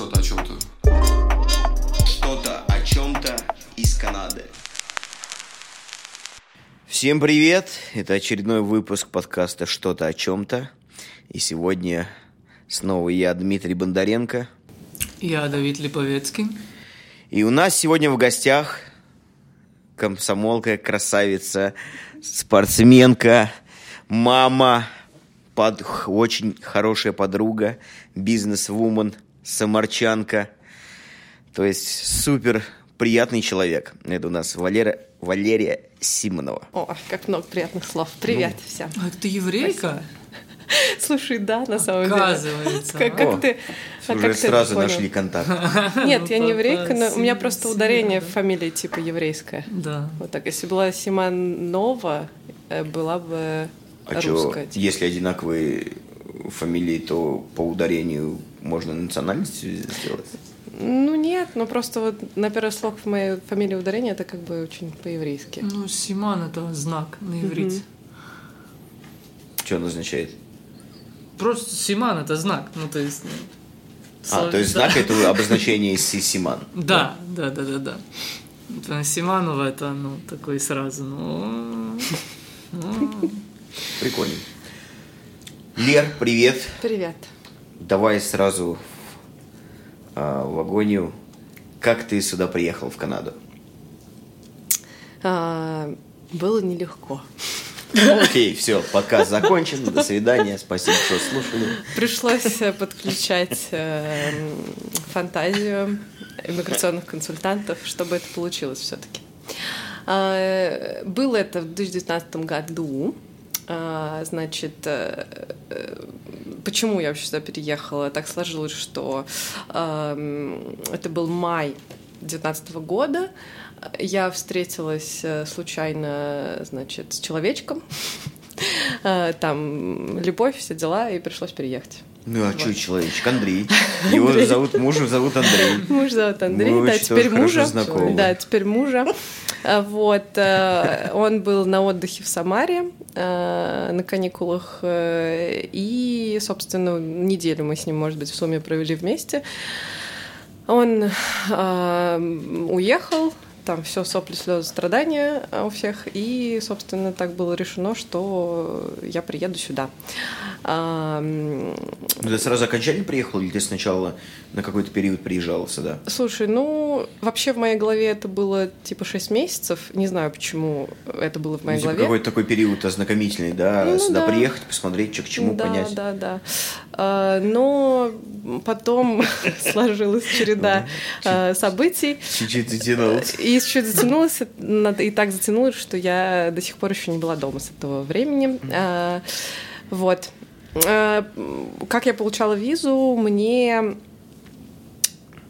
Что-то о чем-то. Что-то о чем-то из Канады. Всем привет! Это очередной выпуск подкаста «Что-то о чем-то». И сегодня снова я, Дмитрий Бондаренко. Я Давид Липовецкий. И у нас сегодня в гостях комсомолка, красавица, спортсменка, мама, под, очень хорошая подруга, бизнес-вумен, самарчанка. То есть супер приятный человек. Это у нас Валера, Валерия Симонова. О, как много приятных слов. Привет Ну. всем. А ты еврейка? Слушай, да, на самом деле. Оказывается. Как, как О, ты, а Уже как ты сразу нашли контакт. Нет, я не еврейка, но у меня просто ударение да. в фамилии типа еврейская. Да. Вот так. Если была Симонова, э, была бы А что, русская. типа. если одинаковые фамилии, то по ударению можно национальность сделать? Ну нет, но просто вот на первый слог в моей фамилии ударение это как бы очень по-еврейски. Ну, Симан это знак на иврите. Что он означает? Просто Симан это знак. Ну, то есть... ну, А, то есть да. знак это обозначение си- Симан. Да, да, да, да, да. Вот, а Симанова это, ну, такой сразу, ну... ну, Прикольно. Лер, привет. Привет. Давай сразу а, в агонию. Как ты сюда приехал, в Канаду? А, было нелегко. Окей, все, пока закончен. До свидания. Спасибо, что слушали. Пришлось э, подключать э, фантазию иммиграционных консультантов, чтобы это получилось все-таки. Было это в 2019 году. А, Значит, э, э, почему я вообще сюда переехала? Так сложилось, что эм, это был май 2019 года. Я встретилась э, случайно, значит, с человечком. Э, Там любовь, все дела, и пришлось переехать. Ну, а что человечек? Андрей. Его зовут, мужа зовут Андрей. Муж зовут Андрей, Мы да, теперь мужа. Да, теперь мужа. А, Вот, э, он был на отдыхе в Самаре э, на каникулах, э, и, собственно, неделю мы с ним, может быть, в сумме провели вместе. Он э, уехал, там все сопли, слезы, страдания у всех, и, собственно, так было решено, что я приеду сюда. А, Ну, ты сразу окончательно приехал, или ты сначала на какой-то период приезжал сюда? Слушай, ну, вообще в моей голове это было типа 6 месяцев. Не знаю, почему это было в моей Ну, типа голове. какой-то такой период ознакомительный, да? Ну, сюда да. приехать, посмотреть, что к чему, да, понять. Да, да, А, но потом сложилась череда а, событий. Чуть-чуть затянулся. И чуть затянулось, и так затянулось, что я до сих пор еще не была дома с этого времени. А, Вот. А, Как я получала визу, мне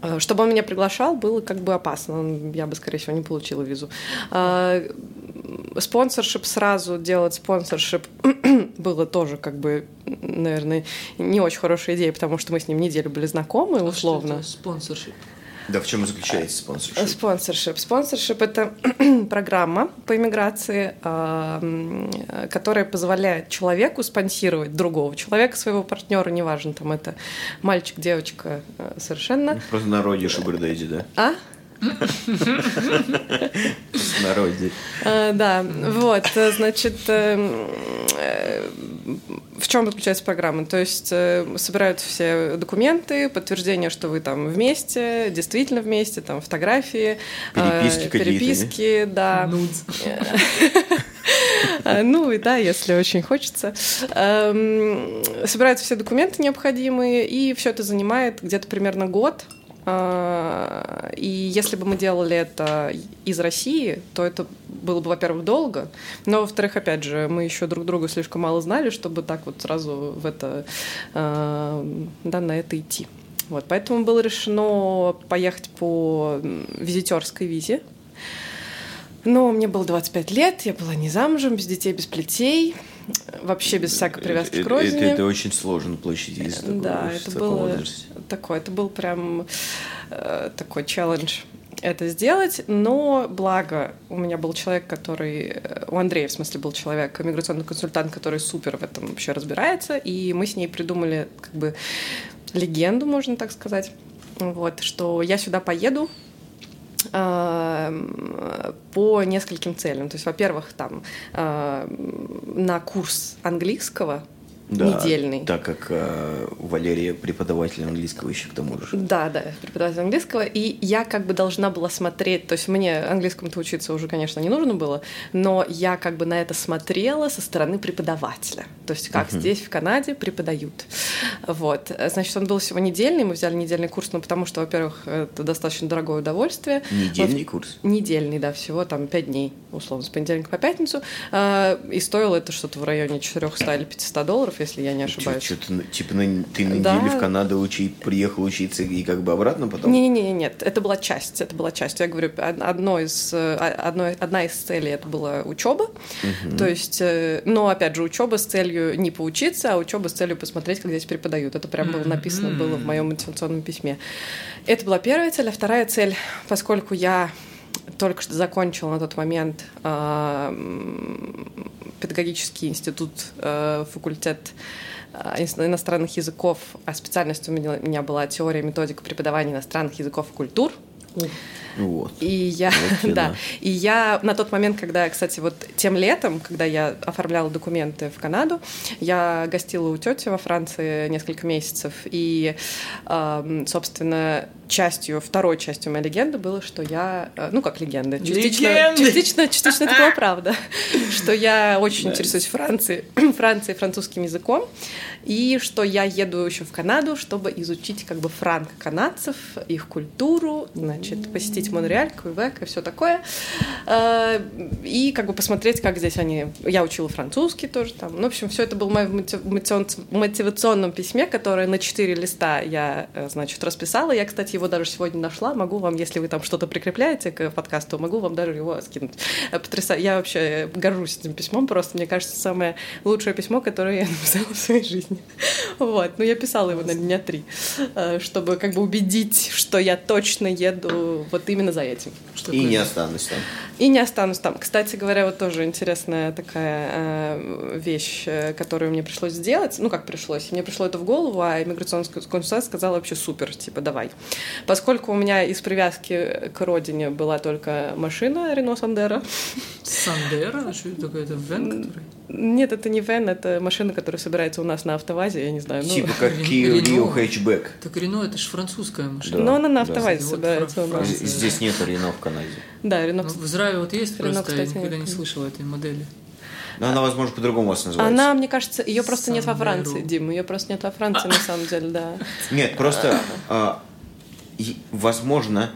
э, чтобы он меня приглашал, было как бы опасно. Я бы, скорее всего, не получила визу. А, Спонсоршип сразу делать спонсоршип было тоже как бы, наверное, не очень хорошая идея, потому что мы с ним неделю были знакомы, а что условно. это Спонсоршип. Да в чем заключается спонсоршип? Спонсоршип. Спонсоршип — это программа по иммиграции, которая позволяет человеку спонсировать другого человека, своего партнера, неважно, там это мальчик, девочка, э, совершенно. Просто народе Daddy, да? А? Народе. А, Да, вот, э, значит, э, э, в чем заключается программа? То есть э, собирают все документы, подтверждение, что вы там вместе, действительно вместе, там фотографии, Переписки да. Ну и да, если очень хочется. Эм, Собираются все документы необходимые, и все это занимает где-то примерно год. А, И если бы мы делали это из России, то это было бы, во-первых, долго, но, во-вторых, опять же, мы еще друг друга слишком мало знали, чтобы так вот сразу в это, а, да, на это идти. Вот, поэтому было решено поехать по визитерской визе. Но мне было 25 лет, я была не замужем, без детей, без плетей, вообще без всякой привязки Это- к родине. Это, это очень сложно получить визу. такую Да, это было возрасте. Такое, это был прям э, такой челлендж это сделать, но благо у меня был человек, который, э, у Андрея, в смысле, был человек, миграционный консультант, который супер в этом вообще разбирается, и мы с ней придумали как бы легенду, можно так сказать. вот, что я сюда поеду э, по нескольким целям. То есть, во-первых, там э, на курс английского Да, недельный. Так как э, Валерия преподаватель английского еще к тому же. Да, да, преподаватель английского. И я как бы должна была смотреть, то есть мне английскому-то учиться уже, конечно, не нужно было, но я как бы на это смотрела со стороны преподавателя. То есть как здесь, в Канаде, преподают. Вот. Значит, он был всего недельный, мы взяли недельный курс, ну, потому что, во-первых, это достаточно дорогое удовольствие. Недельный курс. Недельный, да, всего там пять дней, условно, с понедельника по пятницу. А, И стоило это что-то в районе 400 или 500 долларов, если я не ошибаюсь. Что-то, типа, на- ты на Да. неделю в Канаду учи, приехал учиться и как бы обратно потом? Не-не-не, нет, это была часть, это была часть. Я говорю, од- одно из, э, одно, одна из целей это была учеба. То есть, э, но опять же, учеба с целью не поучиться, а учеба с целью посмотреть, как здесь преподают. Это прям было написано было в моем мотивационном письме. Это была первая цель, а вторая цель, поскольку я только что закончила на тот момент а, педагогический институт, э, факультет ино- иностранных языков, а специальность у меня, у меня была теория методика преподавания иностранных языков и культур. Вот. И я, Вот да, и я на тот момент, когда, кстати, вот тем летом, когда я оформляла документы в Канаду, я гостила у тети во Франции несколько месяцев, и, эм, собственно, частью, второй частью моей легенды было, что я, э, ну, как легенда, частично, Легенды! частично, частично это была правда, что я очень интересуюсь Францией, Францией, французским языком, и что я еду еще в Канаду, чтобы изучить как бы франко-канадцев, их культуру, значит, посетить Монреаль, Квебек и все такое, Э, и как бы посмотреть, как здесь они... Я учила французский тоже там. Ну, в общем, все это было в моем мотив- мотивацион- мотивационном письме, которое на четыре листа я, э, значит, расписала. Я, кстати, его даже сегодня нашла. Могу вам, если вы там что-то прикрепляете к подкасту, могу вам даже его скинуть. Э, Потряса... Я вообще горжусь этим письмом просто. Мне кажется, самое лучшее письмо, которое я написала в своей жизни. Вот. Ну, я писала его, наверное, дня три, э, чтобы как бы убедить, что я точно еду вот именно за этим. Что И такое? не останусь там. И не останусь там. Кстати говоря, вот тоже интересная такая э, вещь, э, которую мне пришлось сделать. Ну, как пришлось? Мне пришло это в голову, а иммиграционная консультация сказала вообще супер, типа, давай. Поскольку у меня из привязки к родине была только машина Рено Сандера. Сандера? Что это такое? Это вен? Нет, это не вен, это машина, которая собирается у нас на автовазе, я не знаю. ну, Типа как. Kia Rio Hatchback. Так Рено это же французская машина. Да. Но она на да. автовазе Вот собирается у про- нас. Здесь нет Рено в Канаде. Да, Рено. Ну, в Израиле вот есть Рено, просто, я кстати, никогда не нет. слышала этой модели. Но она, возможно, по-другому у вас называется. Она, мне кажется, ее просто нет во Сандеру. Франции, Дим. Ее просто нет во Франции, на самом деле, да. Нет, просто, а, возможно,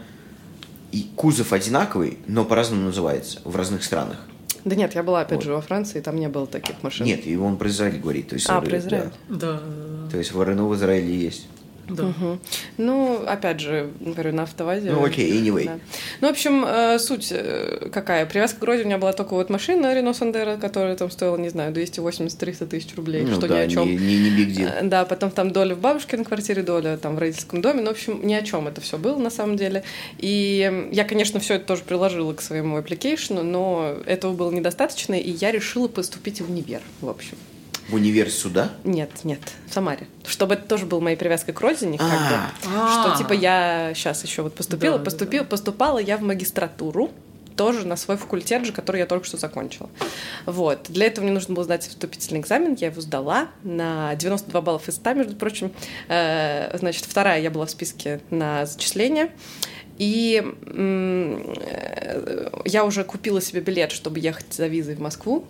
и кузов одинаковый, но по-разному называется в разных странах. Да нет, я была опять Вот. же во Франции, там не было таких машин. Нет, и он про Израиль говорит. То есть, А, про Израиль. Да, да, да. То есть в Рено в Израиле есть. Да. Мгм. Ну, опять же, говорю, на автовазе. Ну, окей, anyway. Да. Ну, в общем, э, суть э, какая? Привязка к родине у меня была только вот машина Рено Сандера, которая там стоила, не знаю, 280-300 тысяч рублей, Ну что да, ни о чем. не, не, не big deal. Э, Да, потом там доля в бабушкиной квартире, доля там в родительском доме. Ну, в общем, ни о чем это все было на самом деле. И я, конечно, все это тоже приложила к своему аппликейшну, но этого было недостаточно, и я решила поступить в универ, в общем. В универ сюда? Нет, нет, в Самаре. Чтобы это тоже был моей привязкой к родине, как бы. А. Что типа я сейчас еще вот поступила, поступила, поступала я в магистратуру тоже на свой факультет же, который я только что закончила. Вот. Для этого мне нужно было сдать вступительный экзамен, я его сдала на 92 балла из 100, между прочим. Э, значит, вторая я была в списке на зачисление. И э, я уже купила себе билет, чтобы ехать за визой в Москву.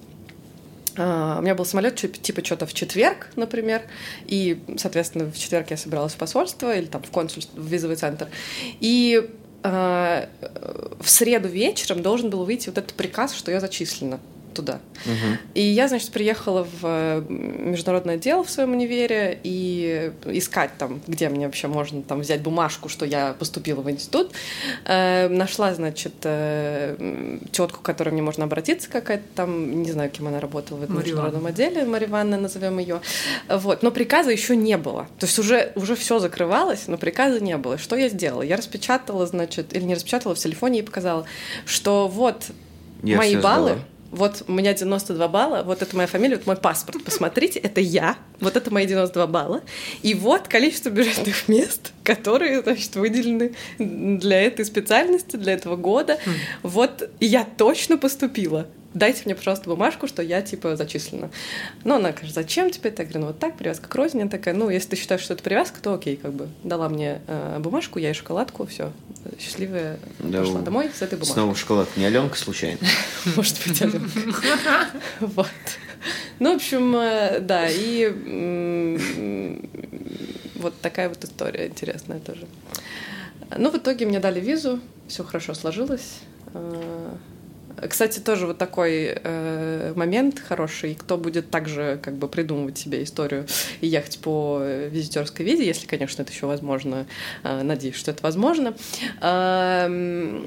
А, У меня был самолет типа что-то в четверг, например, и, соответственно, в четверг я собиралась в посольство или там в консульство, в визовый центр. И а, в среду вечером должен был выйти вот этот приказ, что я зачислена туда. И я, значит, приехала в э, международное отдел в своем универе и искать там, где мне вообще можно там взять бумажку, что я поступила в институт. Э, Нашла, значит, тетку, к которой мне можно обратиться, какая-то там, не знаю, кем она работала в этом Марья международном отделе, Марья Ивановна, назовем ее. Вот. Но приказа еще не было. То есть уже, уже все закрывалось, но приказа не было. Что я сделала? Я распечатала, значит, или не распечатала, в телефоне ей показала, что вот Я мои баллы, сдала. Вот у меня 92 балла, вот это моя фамилия, вот мой паспорт, посмотрите, это я, вот это мои 92 балла, и вот количество бюджетных мест, которые, значит, выделены для этой специальности, для этого года, вот я точно поступила дайте мне, пожалуйста, бумажку, что я, типа, зачислена. Ну, она говорит, зачем тебе это? Я говорю, ну, вот так, привязка к родине. Она такая, ну, если ты считаешь, что это привязка, то окей, как бы. Дала мне э, бумажку, я и шоколадку, все. Счастливая Да пошла домой с этой бумажкой. Снова шоколад. Не Аленка случайно? Может быть, Аленка. Вот. Ну, в общем, э, да, и вот такая вот история интересная тоже. Ну, в итоге мне дали визу, все хорошо сложилось. Э, Кстати, тоже вот такой э, момент хороший. Кто будет также как бы придумывать себе историю и ехать по э, визитерской визе, если, конечно, это еще возможно, э, надеюсь, что это возможно, эм,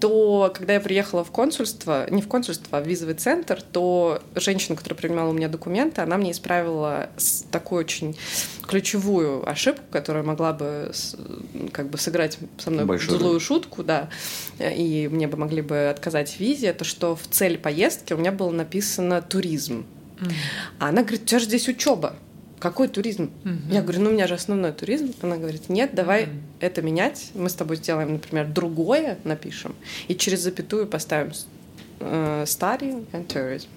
то когда я приехала в консульство, не в консульство, а в визовый центр, то женщина, которая принимала у меня документы, она мне исправила такую очень ключевую ошибку, которая могла бы как бы сыграть со мной Большую злую шутку, да, и мне бы могли бы отказать в визе, это что в цель поездки у меня было написано туризм. А она говорит, у тебя же здесь учеба. Какой туризм? Я говорю, ну у меня же основной туризм. Она говорит, нет, давай это менять. Мы с тобой сделаем, например, другое напишем, и через запятую поставим э, study and tourism.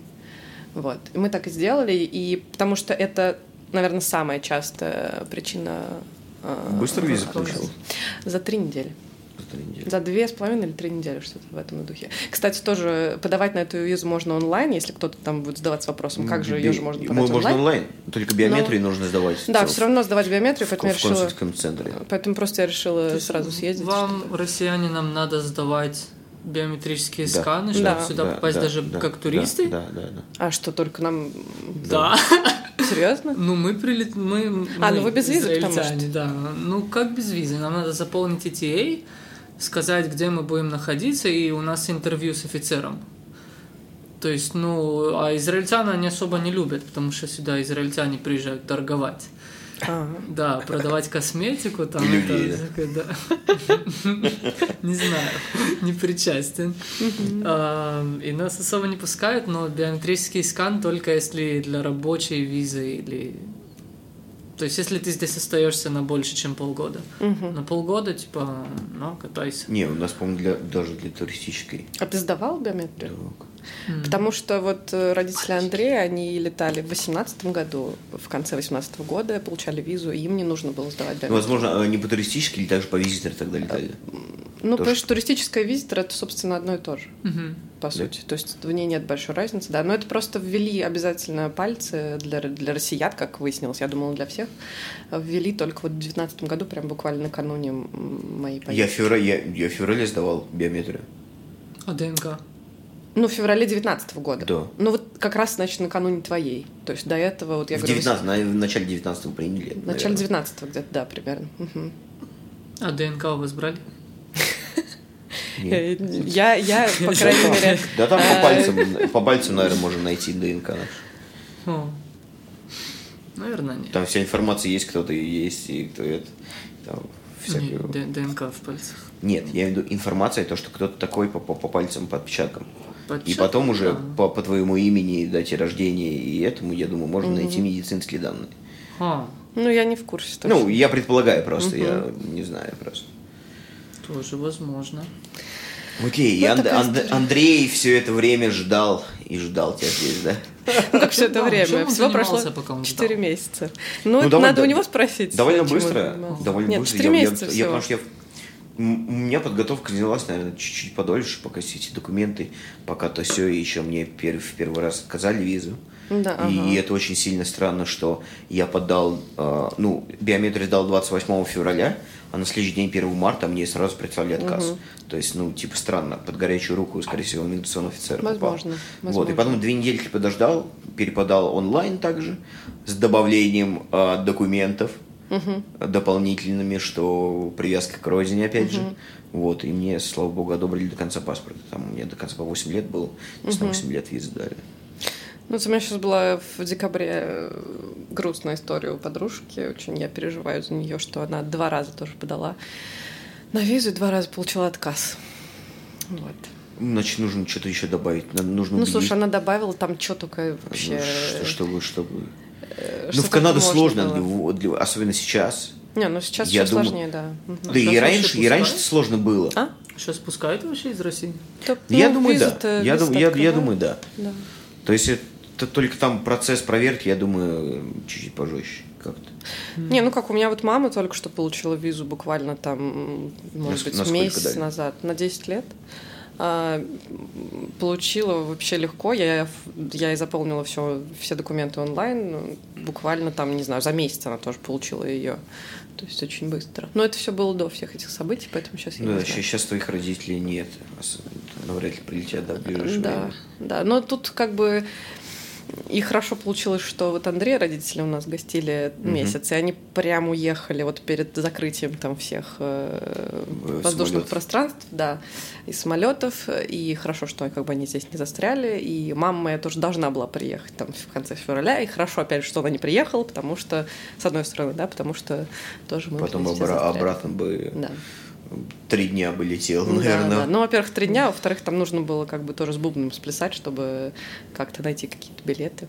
Вот. И мы так и сделали, и потому что это, наверное, самая частая причина... Быстро визу получил? За три недели. За три недели. За две с половиной или три недели, что-то в этом духе. Кстати, тоже подавать на эту визу можно онлайн, если кто-то там будет задаваться вопросом, как же ее же можно подать Можно онлайн. онлайн, только биометрию нужно сдавать. Да, все равно сдавать биометрию, в, поэтому я в решила... консульском центре. Поэтому просто я решила сразу съездить. Вам, что-то. россиянинам, надо сдавать биометрические Да. сканы, чтобы Да. сюда Да, попасть да, даже да, как да, туристы? Да, да, да. А что, только нам... Да. Серьезно? Ну, мы прилет... Мы, А, мы ну вы без визы, потому израильтяне, да. Ну, как без визы? Нам надо заполнить ETA, сказать, где мы будем находиться, и у нас интервью с офицером. То есть, ну, а израильтяне они особо не любят, потому что сюда израильтяне приезжают торговать. А, Да, продавать косметику там. Это, да. Не знаю, не причастен. А, И нас особо не пускают, но биометрический скан только если для рабочей визы или... То есть, если ты здесь остаешься на больше, чем полгода. На полгода, типа, ну, катайся. Не, у нас, по-моему, для, даже для туристической. А ты сдавал биометрию? Так. Потому что вот э, родители Андрея, они летали в восемнадцатом году, в конце восемнадцатого года, получали визу, и им не нужно было сдавать Ну, биометрию. возможно, они по туристической или также по визитору тогда летали. Ну, то, потому что туристическая визитор это, собственно, одно и то же, Мгм. по сути. То есть в ней нет большой разницы, да. Но это просто ввели обязательно пальцы для, для россиян, как выяснилось, я думала, для всех. Ввели только вот в девятнадцатом году, прям буквально накануне моей Я в, поездки. феврале, я, я в феврале сдавал биометрию. А ДНК? Ну, в феврале девятнадцатого года. Да. Ну, вот как раз, значит, накануне твоей. То есть до этого, вот я в, говорю, 19, на- в начале 19 приняли. в начале девятнадцатого где-то, да, примерно. А ДНК у вас брали? Э, Я, я, по крайней мере... Да там по э, пальцам, по пальцам, наверное, можно найти ДНК наш. О. Наверное, нет. Там вся информация есть, кто ты есть, и кто это. Там ДНК в пальцах. Нет, я имею в виду информация, то, что кто-то такой по, по, по пальцам, по отпечаткам. И Подчерк- потом уже да. по, по твоему имени, дате рождения и этому, я думаю, можно найти медицинские данные. А, Ну, я не в курсе. точно. Ну, я предполагаю просто, я не знаю просто. тоже возможно. Окей, и Вот Анд- такая Анд- история. Андрей все это время ждал и ждал тебя здесь, да? Ну, как все это время? Всего прошло пока он 4 ждал? месяца. Ну, Ну, надо у него спросить. Довольно быстро. Довольно Нет, быстро. 4 Я- я- месяца я, всего. потому что я у меня подготовка занялась, наверное, чуть-чуть подольше, пока все эти документы, пока то все, и еще мне пер- в первый раз отказали визу. Да, и, ага. это очень сильно странно, что я подал, э, ну, биометрию сдал 28 февраля, а на следующий день, 1 марта, мне сразу прислали отказ. То есть, ну, типа, странно, под горячую руку, скорее всего, миграционный офицер попал. Возможно, Вот, и возможно. потом две недельки подождал, переподал онлайн также, с добавлением э, документов дополнительными, что привязка к родине, опять же. Вот, и мне, слава богу, одобрили до конца паспорта. Там у меня до конца по 8 лет было, есть на 8 лет визу дали. Ну, вот у меня сейчас была в декабре э, грустная история у подружки. Очень я переживаю за нее, что она два раза тоже подала на визу и два раза получила отказ. Вот. Значит, нужно что-то еще добавить. Нужно Ну, убедить, слушай, она добавила там что только вообще... ну, что- чтобы, чтобы... э, Ну, в Канаду сложно, было. для- для- особенно сейчас. Не, ну сейчас Я все думаю- сложнее, да. Да и раньше, и раньше пускают? сложно было. А? Сейчас пускают вообще из России? То- Я ну, думаю, да. Я, дум- я, я думаю, да. Да. То есть это только там процесс проверки, я думаю, чуть-чуть пожестче как-то. Не, ну как, у меня вот мама только что получила визу буквально там, может Наск- быть, месяц дали? назад, на 10 лет. А, получила вообще легко. Я, я и заполнила все, все документы онлайн. ну, Буквально там, не знаю, за месяц она тоже получила ее. То есть очень быстро. Но это все было до всех этих событий, поэтому сейчас я Да, знаю. сейчас, твоих родителей нет. Навряд ли прилетят да, в ближайшее Да, время. да. Но тут как бы и хорошо получилось, что вот Андрей, родители у нас гостили Мгм. месяц, и они прям уехали вот перед закрытием там всех э, воздушных самолетов. пространств, да, и самолетов. И хорошо, что как бы они здесь не застряли. И мама моя тоже должна была приехать там в конце февраля. И хорошо, опять же, что она не приехала, потому что, с одной стороны, да, потому что тоже мы Потом обра- обратно бы Да. Три дня бы летел, Да, наверное. да. Ну, во-первых, три дня, во-вторых, там нужно было как бы тоже с бубном сплясать, чтобы как-то найти какие-то билеты.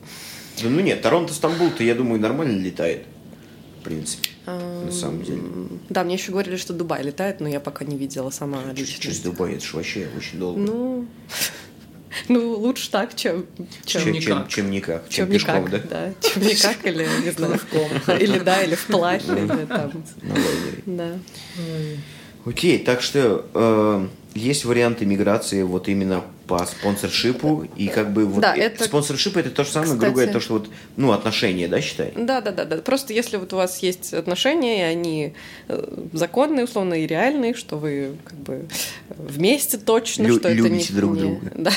Да ну нет, Торонто, Стамбул-то, я думаю, нормально летает. В принципе, на самом деле. Да, мне еще говорили, что Дубай летает, но я пока не видела сама лично. Через Дубай, это же вообще очень долго. Ну, ну, лучше так, чем, чем, чем, никак. чем, чем никак. чем Чем пешком, никак, да? да? Чем никак, или, не знаю, или да, или вплавь, или там, да. Окей, так что э, есть варианты миграции вот именно по спонсоршипу и как бы вот Да, э, это- спонсоршип это то же самое, Кстати- грубо говоря, то, что вот, ну, отношения, да, считай? Да, да, да, да. Просто если вот у вас есть отношения, и они э, законные, условно, и реальные, что вы как бы вместе точно, Лю- что это не, друг не- друга. Да.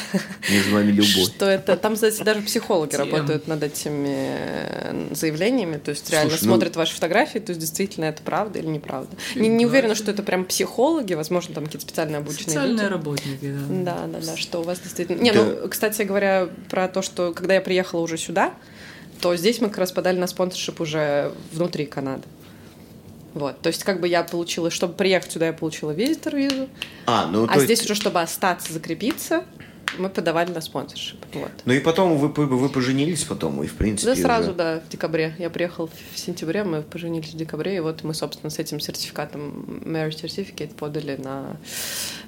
Между вами любовь. Что это там, кстати, даже психологи Тем. работают над этими э, заявлениями, то есть реально Слушай, ну- смотрят ваши фотографии, то есть действительно это правда или неправда. Не, не уверена, что это прям психологи, возможно, там какие-то специально обученные Социальные люди. работники, да. Да, да, да, что вас действительно... Не, Да. ну, кстати говоря, про то, что когда я приехала уже сюда, то здесь мы как раз подали на спонсоршип уже внутри Канады. Вот, то есть как бы я получила, чтобы приехать сюда, я получила визитор-визу, А, ну, а здесь есть- уже, чтобы остаться, закрепиться, мы подавали на спонсоршип. Вот. Ну и потом вы, вы, поженились потом, и в принципе Да, сразу, уже- да, в декабре. Я приехала в сентябре, мы поженились в декабре, и вот мы, собственно, с этим сертификатом Marriage Certificate подали на,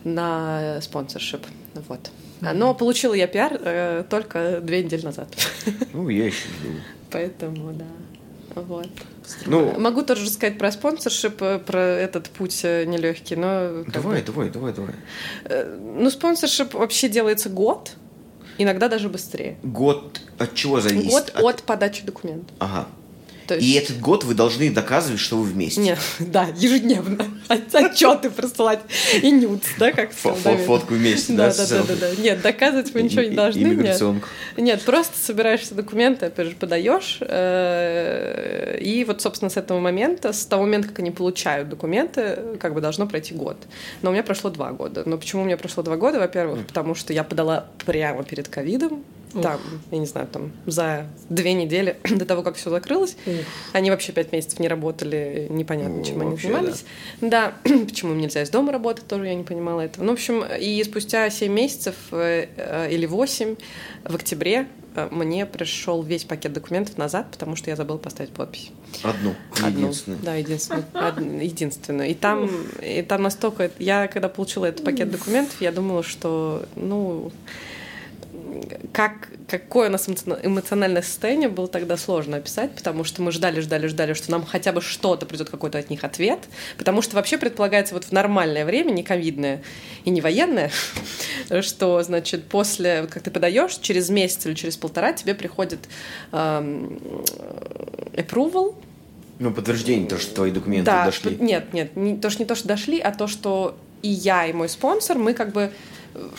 на спонсоршип. Вот. А, Но получила я пиар э, только две недели назад. Ну, я еще жду. Поэтому, да. Вот. Ну, Могу тоже рассказать про спонсоршип, э, про этот путь э, нелегкий, но... давай, бы, давай, давай, давай. э, Ну, спонсоршип вообще делается год, иногда даже быстрее. Год от чего зависит? Год от подачи документов. Ага. То есть- И этот год вы должны доказывать, что вы вместе. Не, да, ежедневно. От- Отчеты присылать и нюц, да, как. Фотку вместе, да? Да, да, да, да. Нет, доказывать мы ничего не должны. Нет. Нет, просто собираешь все документы, опять же, подаешь. э, И вот, собственно, с этого момента, с того момента, как они получают документы, как бы должно пройти год. Но у меня прошло два года. Но почему у меня прошло два года? Во-первых, потому что я подала прямо перед ковидом. Там, я не знаю, там за две недели до того, как все закрылось. Они вообще пять месяцев не работали, непонятно, чем они вообще, занимались. Да, почему им нельзя из дома работать, тоже я не понимала этого. Ну, в общем, и спустя 7 месяцев э, э, или 8 в октябре э, мне пришел весь пакет документов назад, потому что я забыла поставить подпись. Одну, Одну. единственную. Да, единственную. Од- единственную. И там, и там настолько... Я, когда получила этот пакет документов, я думала, что, ну, как, какое у нас эмоциона- эмоциональное состояние было тогда сложно описать, потому что мы ждали, ждали, ждали, что нам хотя бы что-то придет какой-то от них ответ, потому что вообще предполагается вот в нормальное время, не ковидное и не военное, что, значит, после, как ты подаешь, через месяц или через полтора тебе приходит эм, approval, Ну, подтверждение, то, что твои документы да, дошли. нет, нет, не, то, что не то, что дошли, а то, что и я, и мой спонсор, мы как бы, э,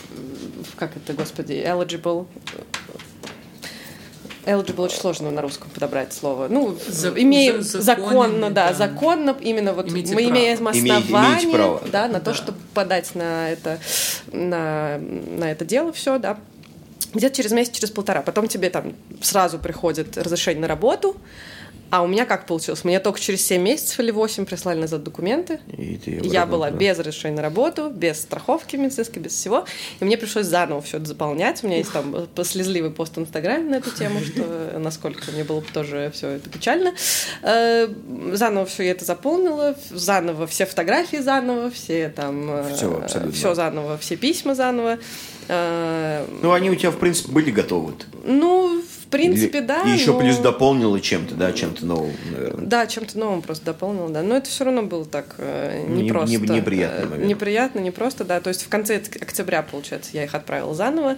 как это, господи, eligible, eligible очень сложно на русском подобрать слово. Ну, За- имеем за- законно, законными, да, да. законно, именно вот Имеете мы право. имеем основание, право. да, на то, Да. чтобы подать на это, на, на это дело все, да. Где-то через месяц, через полтора. Потом тебе там сразу приходит разрешение на работу, А у меня как получилось? Мне только через 7 месяцев или 8 прислали назад документы. И ты Я обратно была туда. без разрешения на работу, без страховки медицинской, без всего. И мне пришлось заново все это заполнять. У меня есть там послезливый пост в Инстаграме на эту тему, что насколько мне было тоже все это печально. Э, Заново все я это заполнила, заново все фотографии заново, все там... Всё абсолютно. Все заново, все письма заново. Э, Ну, они у тебя, в принципе, были готовы. Ну, принципе, да. И еще но- плюс дополнила чем-то, да, чем-то новым, наверное. Да, чем-то новым просто дополнил, да. Но это все равно было так э, Не- непросто. не- неприятный Э, момент. Неприятно, непросто, да. То есть в конце ок- октября, получается, я их отправила заново.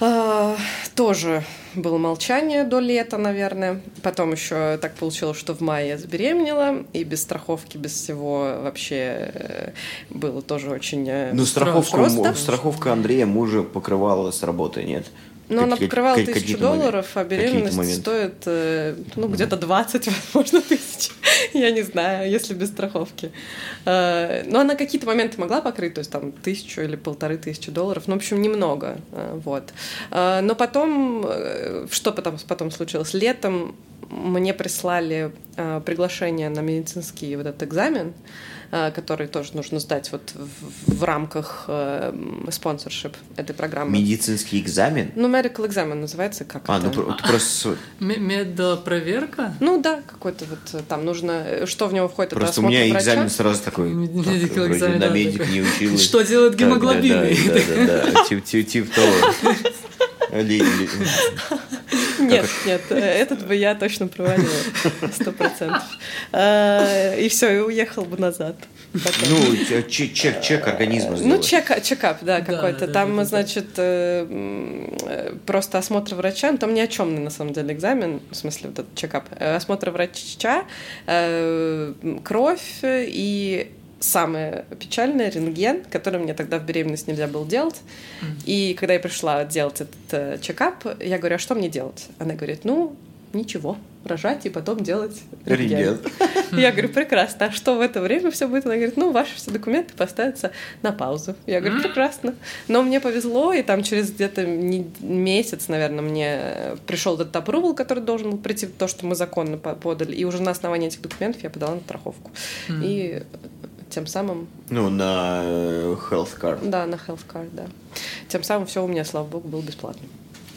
А, тоже было молчание до лета, наверное. Потом еще так получилось, что в мае я забеременела, и без страховки, без всего вообще э, было тоже очень э, Ну, страховку, страховка Андрея мужа покрывала с работы, нет? Но покрывала какие- тысячу долларов, а беременность стоит, э, ну, где-то 20, возможно, тысяч. Я не знаю, если без страховки. Э, Но она какие-то моменты могла покрыть, то есть там тысячу или полторы тысячи долларов. Ну, в общем, немного. э, Вот. Но потом, что потом, потом случилось? Летом мне прислали приглашение на медицинский вот этот экзамен, который тоже нужно сдать вот в, в рамках э, спонсоршип этой программы. Медицинский экзамен? Ну, medical экзамен называется, как А, это? ну про- ты просто... Медпроверка? Ну да, какой-то вот э, там нужно, э, что в него входит, Просто это у меня врача. экзамен сразу такой... Medical экзамен, на медик не училась. Что делают Да, да? Да, да, тип того. Нет, нет, э, этот бы я точно провалила, сто процентов. Э, И все, и уехал бы назад. Потом. Ну, чек, чек, чек организма Ну, сделать. чек, чекап, да, какой-то. да, там, да, да, да. значит, э, просто осмотр врача, ну, там ни о чем на самом деле экзамен, в смысле, вот этот чекап. Э, Осмотр врача, э, кровь и самое печальное рентген, который мне тогда в беременность нельзя было делать. И когда я пришла делать этот э, чекап, я говорю, а что мне делать? Она говорит, ну, ничего, рожать и потом делать рентген. Рентген. Я говорю, прекрасно. А что в это время все будет? Она говорит, ну, ваши все документы поставятся на паузу. Я говорю, прекрасно. Но мне повезло, и там через где-то месяц, наверное, мне пришел этот approval, который должен был прийти, то, что мы законно по- подали. И уже на основании этих документов я подала на страховку. И тем самым, Ну, на э, health card. да, на health card, да. Тем самым все у меня, слава богу, было бесплатно.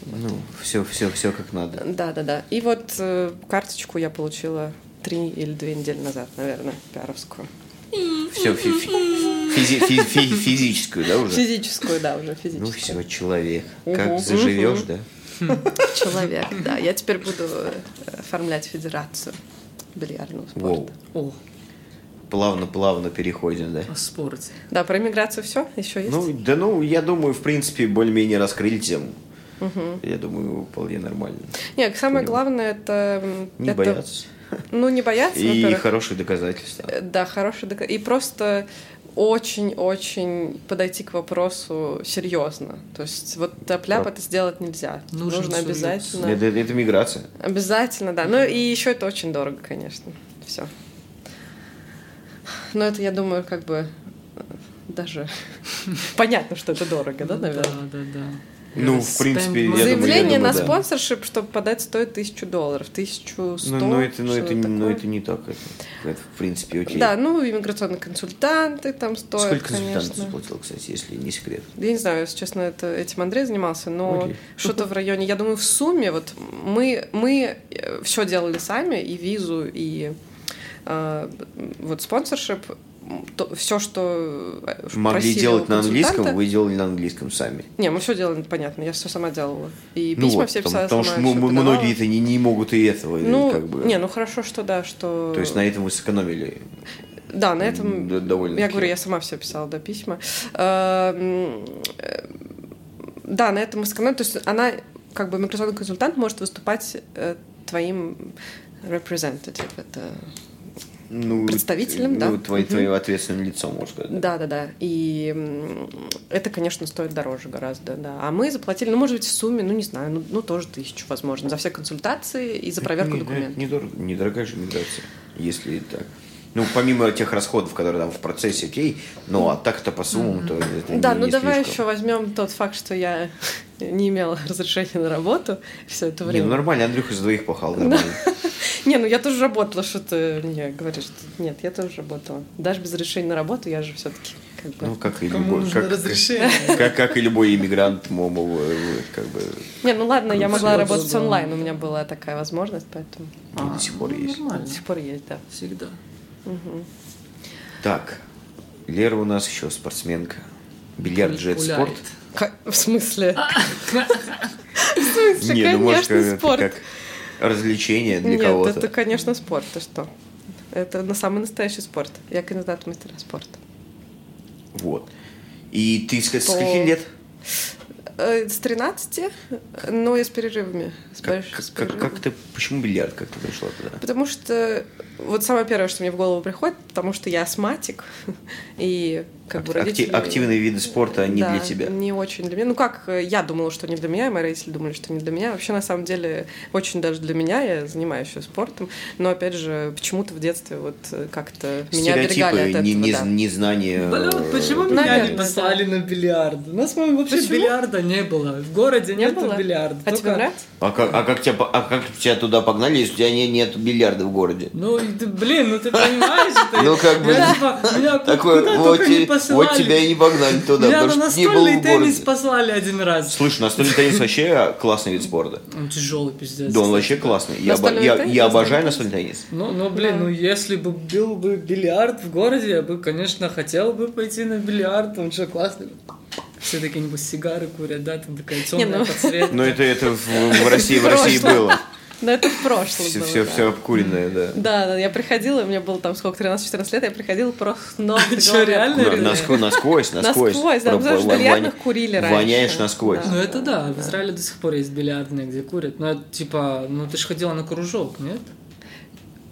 Ну, все, все, все как надо. Да, да, да. И вот э, карточку я получила три или две недели назад, наверное, пиаровскую. Все, физическую, да, уже? Физическую, да, уже Ну, физическую. все, человек. Мгм. Как заживешь, Мгм. да? Человек, да. Я теперь буду э, оформлять федерацию бильярдного Воу. спорта. О, Плавно-плавно переходим, да? о спорте. Да, про иммиграцию все? Еще есть? Ну, да ну, я думаю, в принципе, более-менее раскрыли тему. Я думаю, вполне нормально. Нет, самое Понял. главное это... Не это- бояться. Ну, не бояться, И хорошие доказательства. Э, Да, хороший док- И просто очень-очень подойти к вопросу серьезно. То есть вот тяп-ляп Про- это сделать нельзя. Нужен Нужно сурьёз. обязательно. Это, это миграция. Обязательно, да. Ну и еще это очень дорого, конечно. Все. Но это, я думаю, как бы э, даже понятно, что это дорого, да, наверное? Да, да, да. Ну, в принципе, я думаю, Заявление на да. спонсоршип, чтобы подать, стоит тысячу долларов, тысячу сто. Ну, ну, это, ну, это, ну, такое. это не так. Это, это, в принципе, окей. Да, ну, иммиграционные консультанты там стоят, Сколько консультантов заплатил, кстати, если не секрет? Я не знаю, если честно, это, этим Андрей занимался, но Окей. что-то в районе, я думаю, в сумме, вот мы, мы все делали сами, и визу, и э, вот спонсоршип, все, что э, Могли делать на английском, вы делали на английском сами. Не, мы все делали, понятно, я все сама делала. И Ну письма вот, все писала потому сама, что многие-то не, не могут и этого, Ну, как бы. не, ну хорошо, что да, что... То есть на этом вы сэкономили. Да, на этом... Довольно Я говорю, я сама все писала, да, письма. Э, м, э, Да, на этом мы сэкономили. То есть она, как бы, миграционный консультант может выступать э, твоим representative. Это... Ну, представителем, ну, да. твои- твоим ответственным лицом, можно сказать. Да, да, да. И это, конечно, стоит дороже гораздо, да. А мы заплатили, ну, может быть, в сумме, ну, не знаю, ну, ну тоже тысячу, возможно, за все консультации и за проверку Не, документов. недорого- недорогая же миграция, если так. Ну, помимо тех расходов, которые там в процессе, окей, ну, а так-то по суммам, то это Да, не, ну не давай слишком. еще возьмем тот факт, что я не имела разрешения на работу все это Не, время. ну нормально, Андрюха за двоих пахал, нормально. Не, ну я тоже работала, что ты мне говоришь. что- Нет, я тоже работала. Даже без разрешения на работу я же все-таки как бы... Ну, как и любой, как, разрешение? как, как и любой иммигрант, мол, э, как бы Не, ну ладно, я Ну, могла работать онлайн, у меня была такая возможность, поэтому до сих пор ну, есть. До сих пор есть, да. Всегда. Так, Лера у нас еще спортсменка. Бильярд же это Гуляет. спорт? В смысле? В смысле, Не, ну может конечно, это спорт. как развлечение для Нет, кого-то. это, конечно, спорт, ты что? Это на самый настоящий спорт. Я кандидат в мастера спорта. Вот. И ты с, каких лет? Э, С 13, но и с перерывами. С Как, больш- как, с как, перерывами. как ты, почему бильярд, как ты пришла туда? Потому что вот самое первое, что мне в голову приходит, потому что я астматик, и как бы Акти- родители... активные виды спорта не Да, для тебя. Не очень для меня. Ну как, э, я думала, что не для меня, и мои родители думали, что не для меня. Вообще, на самом деле, очень даже для меня, я занимаюсь еще спортом. Но, опять же, почему-то в детстве вот э, как-то меня оберегали от Стереотипы, этого, не, не- да. незнание. Блин, э, почему меня не наверное, послали на бильярд? У нас, по-моему, вообще Почему? бильярда не было. В городе Не было? бильярда. А тебе Только- нравится? А как, а, как тебя, по- а как тебя туда погнали, если у тебя не, нет бильярда в городе? Ну, блин, ну ты понимаешь, это... Ну, как бы, типа, Такой, вот, тебя и не погнали туда, Меня на потому что не был настольный теннис послали один раз. Слушай, настольный теннис вообще классный вид спорта. Он тяжелый, пиздец. Да, он вообще классный. Я, обожаю настольный теннис. Ну, ну, блин, ну если бы был бы бильярд в городе, я бы, конечно, хотел бы пойти на бильярд, он что, классный. Все такие, нибудь, сигары курят, да, там такая темная ну. подсветка. Но это, это в, в России, в России было. Да, это в прошлом Все, было, все, да. все обкуренное, да. Да, да, я приходила, мне было там сколько, 13-14 лет, я приходила просто нос головы реально? Насквозь, насквозь. Насквозь, да, потому что воня- курили раньше. Воняешь насквозь. Ну это да, в Израиле до сих пор есть бильярдные, где курят. Но это типа, ну ты же ходила на кружок, нет?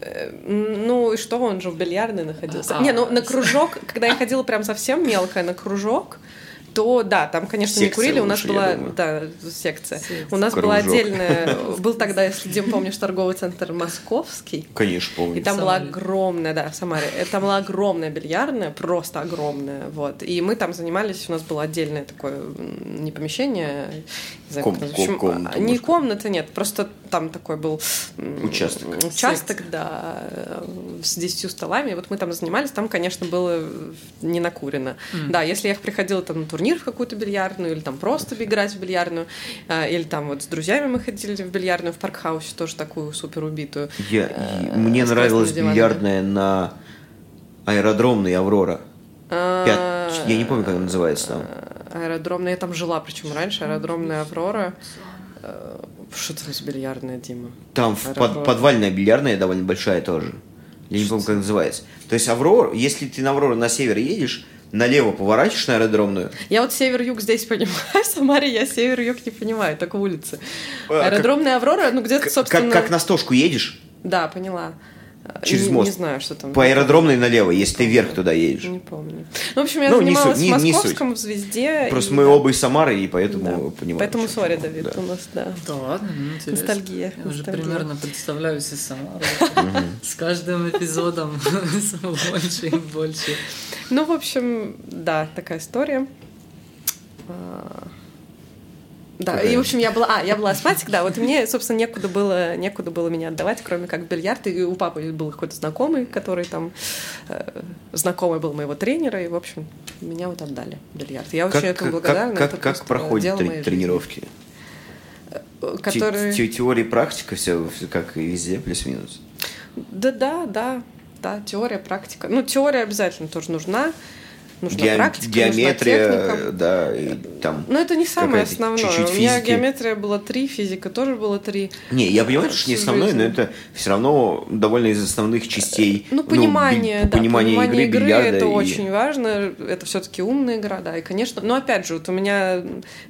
Э, Ну и что, он же в бильярдной находился. А. Не, ну на кружок, когда я ходила прям совсем мелкая на кружок, то да, там, конечно, не Секция курили, у нас лучше, была, да, секция. Секция. У нас была Кружок. отдельная, был тогда, если Дим помнишь, торговый центр Московский, Конечно, помню. и там была огромная, да, в Самаре, э, там была огромная бильярдная, просто огромная, вот. И мы там занимались, у нас было отдельное такое, не помещение, не знаю, Ком- а, не комната, нет, просто там такой был Участок. Участок, да, э, с 10 столами. Вот мы там занимались, там, конечно, было не накурено. Да, если я приходила там на турнир в какую-то бильярдную, или там просто играть в бильярдную, а, или там вот с друзьями мы ходили в бильярдную в Паркхаусе, тоже такую супер убитую. Я, э, мне нравилась диванами. бильярдная на аэродромной Аврора. А, Пят- Я не помню, как она называется там. Аэродромная, я там жила, причем раньше, аэродромная Аврора. Что это за бильярдная, Дима? Там в под- подвальная бильярдная довольно большая тоже. Я не помню, как называется. То есть Аврора, если ты на Аврору на север едешь, налево поворачиваешь на аэродромную, Я вот север-юг здесь понимаю, в Самаре я север-юг не понимаю, только улицы. А, Аэродромная Аврора, ну где-то, собственно... как, как на стошку едешь, Да, поняла. Через не, мост. Не знаю, что там. по аэродромной налево, если ты вверх туда едешь. Не помню. Ну, в общем, я Ну, не занималась суть, не- в не Московском, в Звезде. Просто и мы да. оба из Самары, и Да. поэтому понимаем. Поэтому, сори. Давид, Да. у нас, да. Да ладно, ну интересно. Ностальгия, Я уже ностальгия. примерно представляю себе Самару. С каждым эпизодом больше и больше. Ну, в общем, да, такая история. Да, Какая? и, в общем, я была... А, я была астматик, да, вот мне, собственно, некуда было, некуда было меня отдавать, кроме как в бильярд. И у папы был какой-то знакомый, который там... э, знакомый был моего тренера, и, в общем, меня вот отдали в бильярд. Я очень Как, этому как, благодарна. как, как просто проходят трени- тренировки? Э, Те- Которые... те- Теория и практика, все как и везде, плюс-минус. Да, да, да, да, теория, практика. Ну, теория обязательно тоже нужна. Нужна Геом- практика, нужна геометрия, техника. да, и там. Но это не самое основное. чуть-чуть У меня геометрия была три, физика тоже было три. Не, я понимаю, что не основное, но это все равно довольно из основных частей. Ну, понимание, би- да, понимание, игры, бильярда это и- очень важно. Это все-таки умная игра, да. И, конечно, но опять же, вот у меня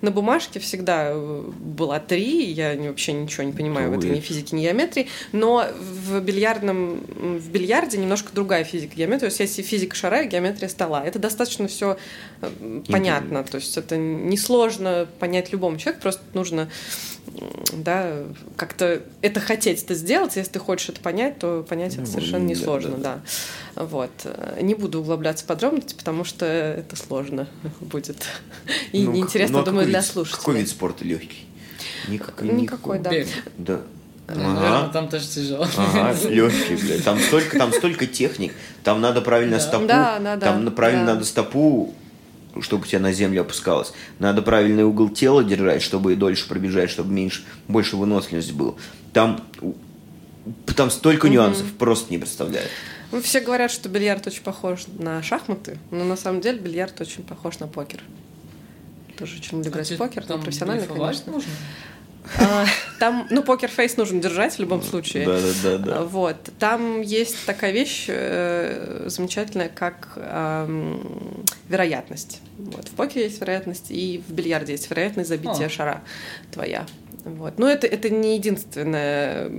на бумажке всегда э, была три, я вообще ничего не понимаю в этой Ой. ни физике, ни геометрии, но в бильярдном, в бильярде немножко другая физика геометрия. То есть если физика шара геометрия стола. Это достаточно все понятно. То есть это несложно понять любому человеку, просто нужно да, как-то это хотеть это сделать, если ты хочешь это понять, то понять это Ну, совершенно несложно, да. да. Вот. Не буду углубляться в подробности, потому что это сложно будет. И Ну, неинтересно, ну, а думаю, для слушателей. Какой вид спорта легкий? Никак- Никакой, да. Бег. Да. Наверное, там тоже тяжело. Ага, легкий, блядь. Там столько, там столько техник. Там надо правильно Да. стопу. Да, да, да, Там правильно да. надо стопу, чтобы у тебя на землю опускалось. Надо правильный угол тела держать, чтобы и дольше пробежать, чтобы меньше, больше выносливость был. Там, там столько нюансов, просто не представляю. Ну, все говорят, что бильярд очень похож на шахматы, но на самом деле бильярд очень похож на покер. Тоже очень люблю играть в покер, там профессионально, блефовать конечно. нужно? А, Там, ну, покер-фейс нужно держать в любом случае. Да, да, да, да. Вот. Там есть такая вещь э, замечательная, как ам, вероятность. Вот. В покере есть вероятность, и в бильярде есть вероятность забития А. шара твоя. Вот. Но это, это не единственное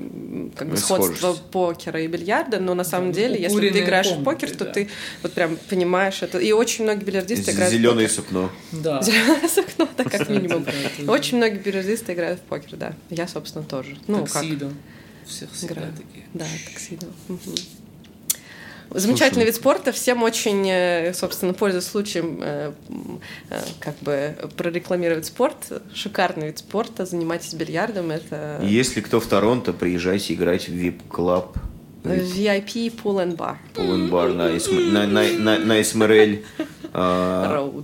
как бы, сходство покера и бильярда, но на самом ну, деле, если ты играешь в комнаты, покер, то да. ты вот прям понимаешь это. И очень многие бильярдисты играют в Зеленое покер. сукно. Да. Зелёное сукно, да, как минимум. Очень многие бильярдисты играют в покер, да. Я, собственно, тоже. Ну, как? Таксидо. Всех всегда такие. Да, таксидо. Замечательный вид спорта. Всем очень, э, собственно, пользуясь случаем, э, э, как бы прорекламировать спорт. Шикарный вид спорта. Занимайтесь бильярдом. Это Если кто в Торонто, приезжайте играть в VIP-клаб. VIP Pool and Bar Пулен-бар на, Эсм- на, на, на, на СМРЛ. а,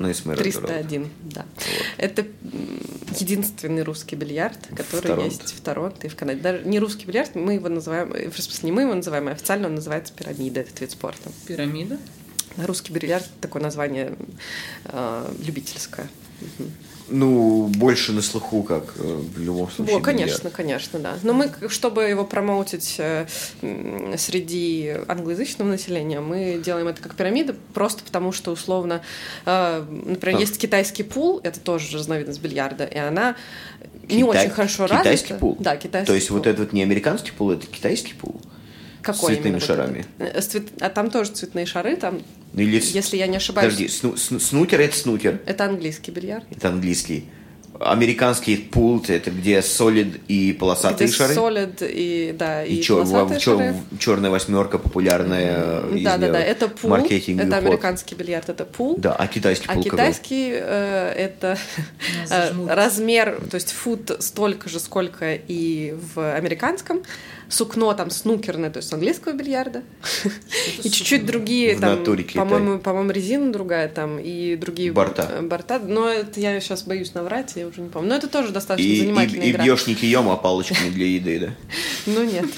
Road. на СМРЛ. 301, да. Это м, единственный русский бильярд, который Торонто. есть в Торонто и в Канаде. Даже не русский бильярд, мы его называем, э, в смысле, не мы его называем, а официально он называется пирамида, этот вид спорта. Пирамида? Русский бильярд такое название э, любительское. Мгм. Ну, больше на слуху, как э, в любом случае. О, конечно, конечно, да. Но мы, чтобы его промоутить э, среди англоязычного населения, мы делаем это как пирамида, просто потому что условно, э, например, А. есть китайский пул, это тоже разновидность бильярда, и она не Китай- очень хорошо Китайский развита. пул? Да, китайский То есть пул. вот этот не американский пул, это китайский пул? Какой с цветными вот шарами? с цвет- А там тоже цветные шары, там, Ну, Или... если я не ошибаюсь, Подожди, сну- сну- снукер это снукер, это английский бильярд. это английский. Американский пул это где солид и полосатые где шары. солид и, да, и, И чё, полосатые шары. черная восьмерка популярная из Да, да, да, это пул, маркетинговый это ход. американский бильярд, это пул. Да, а китайский А пул какой? китайский э, это размер, то есть фут столько же, сколько и в американском. Сукно там снукерное, то есть с английского бильярда. И чуть-чуть другие, там, по-моему, по-моему, резина другая там и другие Борта. э, борта. Но это я сейчас боюсь наврать, я уже не помню. Но это тоже достаточно занимательная и, и игра. бьешь не кием, а палочками для еды, да? Ну нет.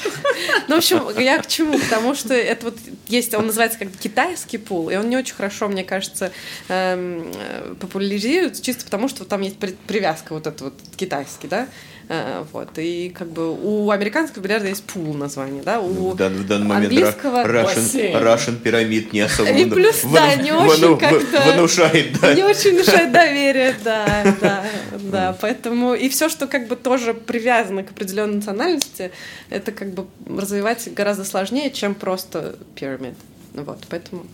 Ну, в общем, я к чему? Потому что это вот есть, он называется как китайский пул, и он не очень хорошо, мне кажется, эм, э, популяризируется, чисто потому что там есть при- привязка вот эта вот китайский, да? Э, Вот. И как бы у американского бильярда есть пул название, да? У В, дан- в данный момент английского Russian. Russian пирамид не особо И плюс, вну- да, не очень вну- как-то- внушает, да. Не очень внушает доверие, да, да, да. Поэтому и все, что как бы тоже привязано к определенной национальности, это как бы развивать гораздо сложнее, чем просто пирамид. Вот, поэтому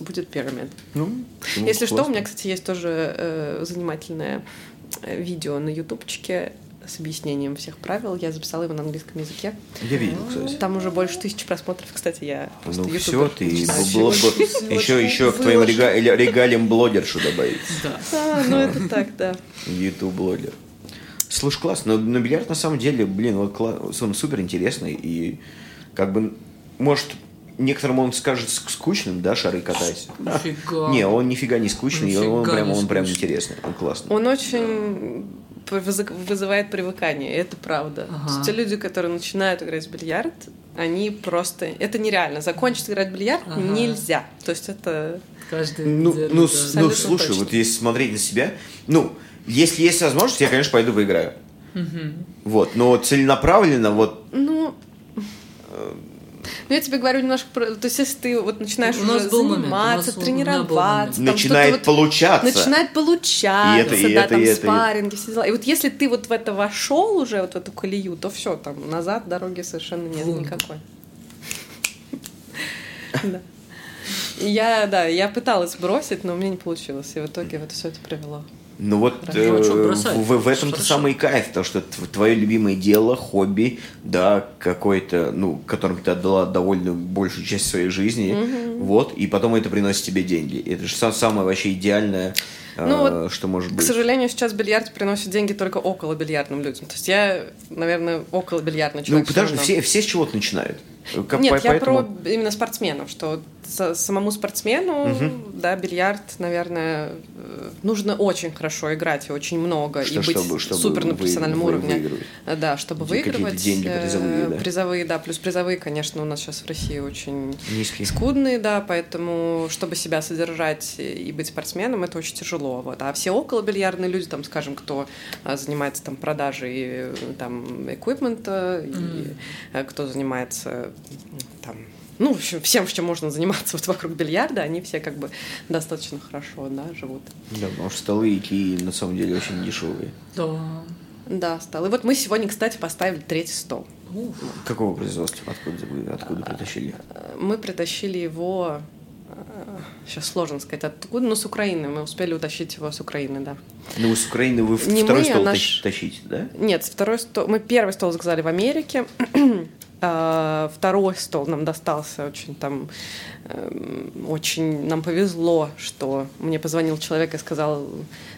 будет пирамид. Ну, Если что, у классно. меня, кстати, есть тоже э, занимательное э, видео на ютубчике с объяснением всех правил. Я записала его на английском языке. Я видел, кстати. Там уже больше тысячи просмотров, кстати, я просто Ну все, ты было бы еще, еще к твоим рега- ре- регалиям блогершу добавить. Да. А, ну это так, да. YouTube блогер. Слушай, классно, но, но бильярд на самом деле, блин, вот кла- он супер интересный и как бы, может, некоторым он скажется скучным, да, шары катать. Нифига. Не, он нифига не скучный, и он Нифига прям, он прям интересный, он классный. Он очень вызывает привыкание, и это правда. Ага. То есть те люди, которые начинают играть в бильярд, они просто... Это нереально. Закончить играть в бильярд Ага. нельзя. То есть это... Каждый Ну, ну, да. ну, слушай, точно. вот если смотреть на себя, ну, если есть возможность, я, конечно, пойду поиграю. Мгм. Вот, но целенаправленно, вот, Ну... Ну, я тебе говорю немножко про... То есть, если ты вот начинаешь У нас уже был момент, у заниматься, нас- у меня был тренироваться... там начинает вот- получаться. Начинает получаться, И это, и да, это, там и это, и это. спарринги, все дела. И вот если ты вот в это вошел уже, вот в эту колею, то все, там назад дороги совершенно нет Вон. никакой. Да. И Я, да, я пыталась бросить, но у меня не получилось. И в итоге вот все это привело. Ну вот э, а в, в этом-то самый кайф, то что тв- твое любимое дело, хобби, да, какое-то, ну, которым ты отдала довольно большую часть своей жизни, вот, и потом это приносит тебе деньги. Это же са- самое вообще идеальное, э, Ну вот, что может К быть. сожалению, сейчас бильярд приносит деньги только около бильярдным людям. То есть я, наверное, около бильярдный Ну, человек. всё подожди, равно. все, все с чего-то начинают. Как- Нет, по- я поэтому- про именно спортсменов, что самому спортсмену, да, бильярд, наверное, э, нужно очень хорошо играть и очень много, Что- и быть чтобы- чтобы супер на профессиональном вы- уровне. выигрывать. Э, Да, чтобы какие-то выигрывать. деньги э, призовые, да. Призовые, да, плюс призовые, конечно, у нас сейчас в России очень Низкие. скудные, да, поэтому, чтобы себя содержать и быть спортсменом, это очень тяжело. Вот. А все около бильярдные люди, там, скажем, кто а, занимается там продажей э, там эквипмента, и э, кто занимается там ну, в общем, всем, чем можно заниматься вот вокруг бильярда, они все как бы достаточно хорошо, да, живут. Да, потому что столы и кии на самом деле очень дешевые. Да. Да, стол. И вот мы сегодня, кстати, поставили третий стол. Уф. Какого производства? Откуда вы откуда притащили? Э, Мы притащили его, сейчас сложно сказать, откуда, но с Украины. Мы успели утащить его с Украины, да. Ну, вы с Украины вы Не второй мы, а стол наш- тащ- тащите, да? Нет, второй стол. Мы первый стол заказали в Америке. А, Второй стол нам достался очень там эм, очень нам повезло, что мне позвонил человек и сказал,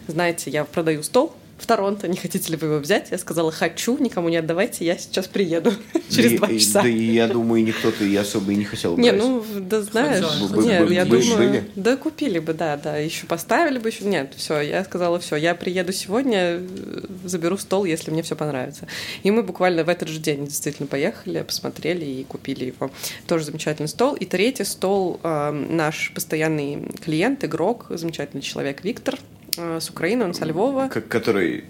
знаете, я продаю стол в Торонто, не хотите ли вы его взять? Я сказала, хочу, никому не отдавайте, я сейчас приеду через два часа. Да, и я думаю, никто-то и особо и не хотел Не, брать. ну, да знаешь, нет, я думаю, да купили бы, да, да, еще поставили бы, еще, нет, все, я сказала, все, я приеду сегодня, э, заберу стол, если мне все понравится. И мы буквально в этот же день действительно поехали, посмотрели и купили его. Тоже замечательный стол. И третий стол э, наш постоянный клиент, игрок, замечательный человек Виктор с Украины, он со Львова. К- который